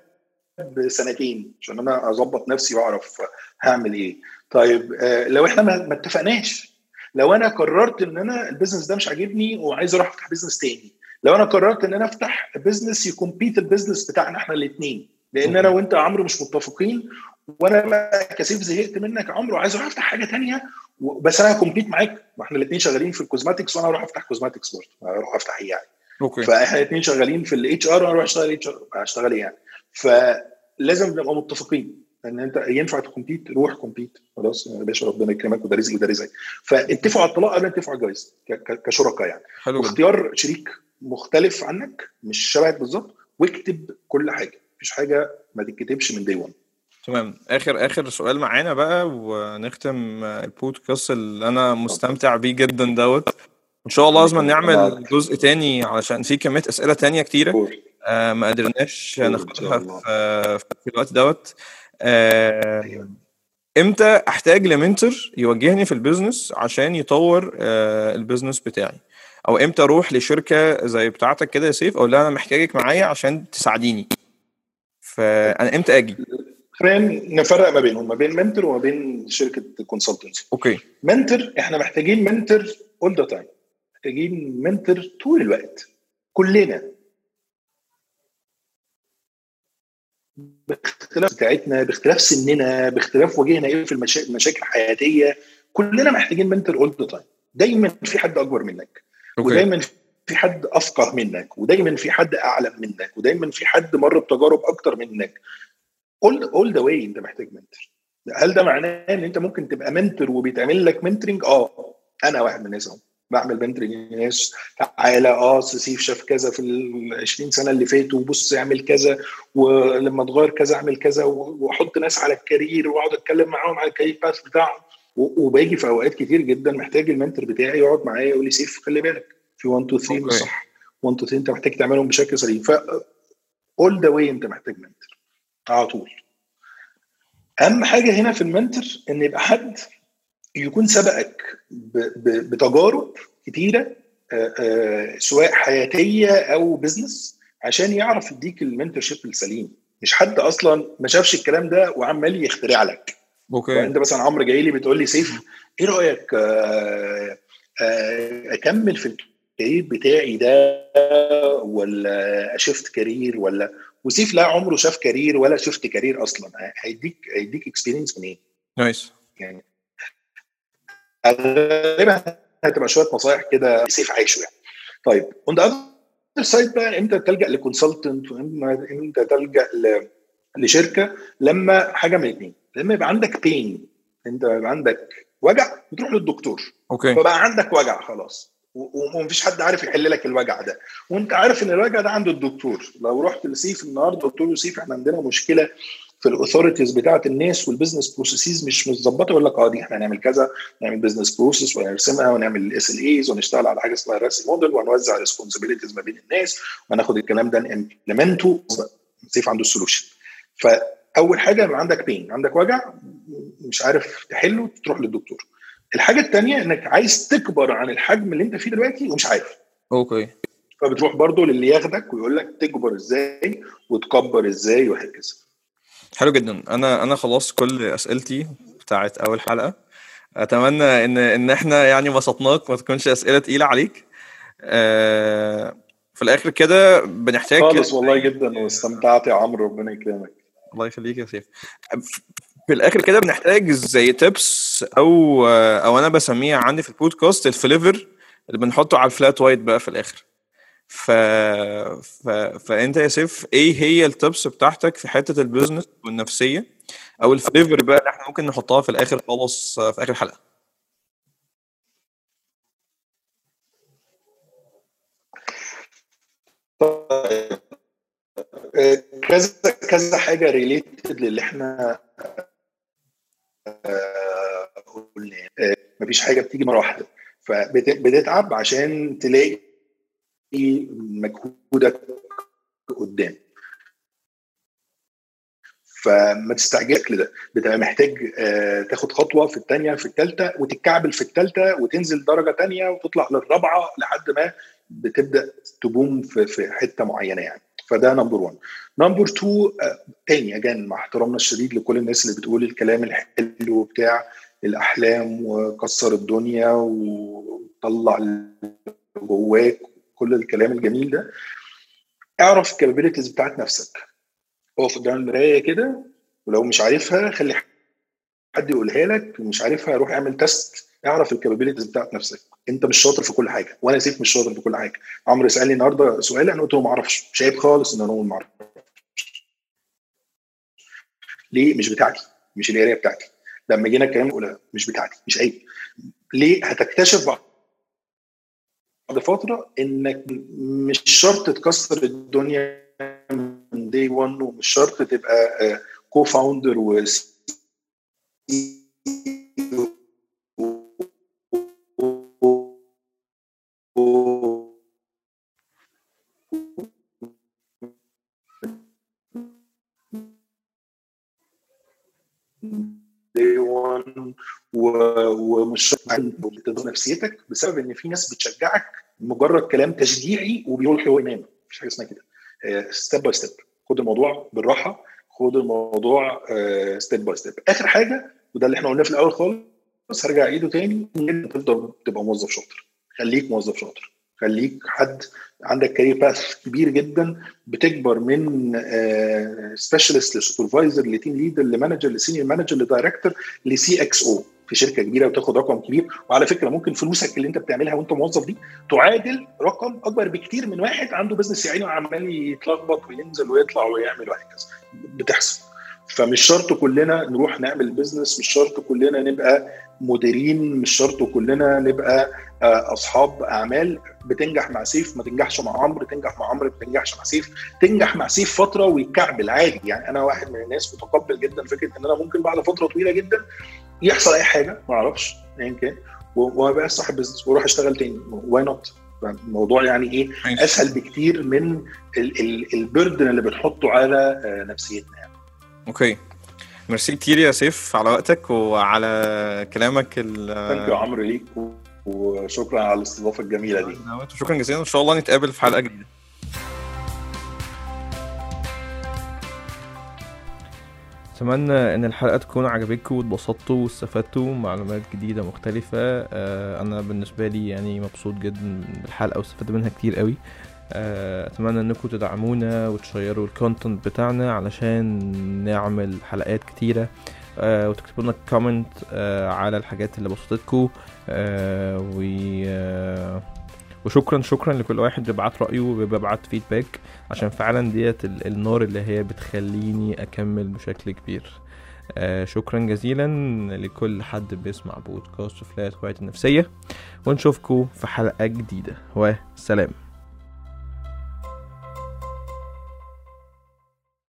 بسنتين عشان أنا أظبط نفسي وأعرف هعمل إيه. طيب آه لو إحنا ما اتفقناش لو أنا قررت إن أنا ال business ده مش عاجبني وعايز أروح أفتح business تاني لو أنا قررت إن أنا أفتح business ي compete ال business بتاعنا إحنا الاثنين لأن أنا وأنت يا عمرو مش متفقين وأنا كسيف زهقت منك يا عمرو وعايز أروح أفتح حاجة تانية بس أنا ه compete معاك ما إحنا الاثنين شغالين في ال cosmetics وأنا أروح أفتح cosmetics برضه أروح أفتح إيه يعني؟ okay. فإحنا الاثنين شغالين في ال HR وأنا أروح أشتغل HR هشتغل إيه يعني؟ فلازم نبقى متفقين إن أنت ينفع ت compete روح compete خلاص يا باشا ربنا يكرمك وده رزقي وده رزقي فاتفقوا على الطلاق قبل ما اتفقوا على الجواز كشركاء يعني. حلو واختيار شريك مختلف عنك مش شبهك بالظبط واكتب كل حاجة. مفيش حاجة ما تتكتبش من دي 1 تمام. آخر آخر سؤال معانا بقى ونختم البودكاست اللي أنا مستمتع بيه جدا دوت. إن شاء الله لازم نعمل جزء تاني علشان في كمية أسئلة تانية كتيرة. آه ما قدرناش ناخدها في, في الوقت دوت. آه إمتى أحتاج ل mentor يوجهني في ال business عشان يطور آه ال business بتاعي؟ أو إمتى أروح لشركة زي بتاعتك كده يا سيف أو لا أنا محتاجك معايا عشان تساعديني. فانا إمتى أجي؟ خلينا نفرق ما بينهم ما بين mentor وما بين شركة consultancy okay. mentor إحنا محتاجين mentor all the time محتاجين mentor طول الوقت. كلنا. باختلاف بتاعتنا باختلاف سننا باختلاف وجهنا إيه في المشاكل المشاكل الحياتيه كلنا محتاجين mentor all the time دايما في حد أكبر منك okay. ودايما في حد أفقه منك ودايما في حد أعلم منك ودايما في حد مر بتجارب أكتر منك. all all the way أنت محتاج mentor هل ده معناه إن أنت ممكن تبقى mentor وبيتعمل لك mentoring آه أنا واحد من الناس أهو. بعمل mentoring للناس تعالى آه سيف شاف كذا في ال 20 سنة اللي فاتوا وبص اعمل كذا ولما تغير كذا اعمل كذا واحط ناس على ال career واقعد اتكلم معاهم على ال career path بتاعهم. وباجي في أوقات كتير جدا محتاج ال mentor بتاعي يقعد معايا يقول لي سيف خلي بالك في 1 2 3 مش صح 1 2 3 انت محتاج تعملهم بشكل سليم. ف all the way انت محتاج mentor على طول. أهم حاجة هنا في ال mentor إن يبقى حد يكون سبقك بتجارب كتيرة سواء حياتية أو business عشان يعرف يديك ال mentorship السليم. مش حد أصلا ما شافش الكلام ده وعمال يخترع لك. okay. أنت مثلا عمرو جاي لي بتقول لي سيف إيه رأيك أكمل في ال career بتاعي ده ولا أ shift career ولا وسيف لا عمره شاف كارير ولا shift career أصلا. هيديك هيديك experience منين؟ nice. يعني غالبا هتبقى شوية نصايح كده سيف عايشه يعني طيب on the other side بقى إمتى تلجأ ل consultant وامتى تلجأ لشركة؟ لما حاجة من الاثنين لما يبقى عندك بين إنت يبقى عندك وجع بتروح للدكتور. okay. فبقى عندك وجع خلاص ومفيش حد عارف يحل لك الوجع ده. وأنت عارف إن الوجع ده عند الدكتور. لو رحت لسيف النهارده قلت له سيف إحنا عندنا مشكلة في ال authorities بتاعة الناس وال business processes مش متظبطة يقول لك آه دي إحنا هنعمل كذا نعمل business process ونرسمها ونعمل ال SLAs ونشتغل على حاجة اسمها RACI model ونوزع responsibilities ما بين الناس وناخد الكلام ده ن implement ه سيف عنده ال solution فأول حاجة يبقى عندك بين عندك وجع مش عارف تحله تروح للدكتور. الحاجة الثانية إنك عايز تكبر عن الحجم اللي أنت فيه دلوقتي ومش عارف. أوكي. فبتروح برضه للي ياخدك ويقول لك تكبر إزاي وتكبر إزاي وهكذا. حلو جدا. أنا أنا خلصت كل أسئلتي بتاعت أول حلقة. أتمنى إن إن إحنا يعني بسطناك ما تكونش أسئلة تقيلة عليك. أه في الآخر كده بنحتاج خالص والله جدا واستمتعت يا عمرو ربنا يكرمك. الله يخليك يا سيف. في الآخر كده بنحتاج زي tips أو أو أنا بسميها عندي في البودكاست ال flavor اللي بنحطه على ال flat white بقى في الآخر. ف... ف... فأنت يا سيف إيه هي ال tips بتاعتك في حتة ال business والنفسية أو ال flavor بقى اللي إحنا ممكن نحطها في الآخر خالص في آخر الحلقة؟ طيب كذا كذا حاجة related للي إحنا قلنا مفيش حاجة بتيجي مرة واحدة. فبتتعب عشان تلاقي مجهودك قدام. فما تستعجلش لده. بتبقى محتاج تاخد خطوة في الثانية في الثالثة وتتكعبل في الثالثة وتنزل درجة ثانية وتطلع للرابعة لحد ما بتبدأ ت boom في, في حتة معينة يعني. فده number 1 number 2 تاني again مع احترامنا الشديد لكل الناس اللي بتقول الكلام الحلو بتاع الأحلام وكسر الدنيا وطلع جواك كل الكلام الجميل ده اعرف ال capabilities بتاعت نفسك. اقف قدام المراية كده ولو مش عارفها خلي حد يقولها لك مش عارفها روح اعمل test اعرف ال capabilities بتاعت نفسك. انت مش شاطر في كل حاجة وأنا سيف مش شاطر في كل حاجة. عمرو سالني النهارده سؤال أنا قلت له ما أعرفش عيب خالص ان أنا ما أعرفش. ليه مش بتاعتي؟ مش القراية بتاعتي. لما جينا الكلام نقولها مش بتاعتي مش عيب ليه؟ هتكتشف بعد فترة إنك مش شرط تكسر الدنيا من دي 1 ومش شرط تبقى كو فاوندر و نفسيتك بسبب إن في ناس بتشجعك مجرد كلام تشجيعي وبيروح هو ينام مفيش حاجة اسمها كده. step by step خد الموضوع بالراحة خد الموضوع step by step آخر حاجة وده اللي إحنا قلناه في الأول خالص هرجع اعيده تاني إن تفضل تبقى موظف شاطر. خليك موظف شاطر. خليك حد عندك career path كبير جدا بتكبر من سبيشالست لسوبرفايزر لتيم ليدر لمانجر لسينيور مانجر لدايركتور ل CXO في شركة كبيرة وتاخد رقم كبير. وعلى فكرة ممكن فلوسك اللي انت بتعملها وانت موظف دي تعادل رقم أكبر بكتير من واحد عنده business يا عيني وعمال يتلخبط وينزل ويطلع ويعمل وهكذا. بتحصل. فمش شرط كلنا نروح نعمل business مش شرط كلنا نبقى مديرين مش شرط كلنا نبقى أصحاب أعمال. بتنجح مع سيف ما تنجحش مع عمرو. تنجح مع عمرو ما تنجحش مع سيف. تنجح مع سيف فترة ويتكعبل عادي. يعني أنا واحد من الناس متقبل جدا فكرة إن أنا ممكن بعد فترة طويلة جدا يحصل أي حاجة ما أعرفش ايا كان. وما بقاش صاحب business وأروح أشتغل تاني. why not الموضوع يعني إيه؟ أسهل بكتير من ال burden اللي بنحطه على نفسيتنا. يعني. أوكي. ميرسي كتير يا سيف على وقتك وعلى كلامك ال thank you عمرو ليك وشكرا على الاستضافة الجميلة دي. شكرا جزيلا. إن شاء الله نتقابل في حلقة جديدة. أتمنى إن الحلقة تكون عجبتكم واتبسطتوا واستفدتوا معلومات جديدة مختلفة. أنا بالنسبة لي يعني مبسوط جدا بالحلقة واستفدت منها كتير قوي. أتمنى إنكم تدعمونا وتشيروا ال content بتاعنا علشان نعمل حلقات كتيرة. أه وتكتبوا لنا comment أه على الحاجات اللي بسطتكم و وشكرا شكرا لكل واحد بيبعت رأيه وبيبعت feedback عشان فعلا ديت النار اللي هي بتخليني أكمل بشكل كبير. آه شكرا جزيلا لكل حد بيسمع بودكاست فلات هواية النفسية. ونشوفكم في حلقة جديدة. وسلام.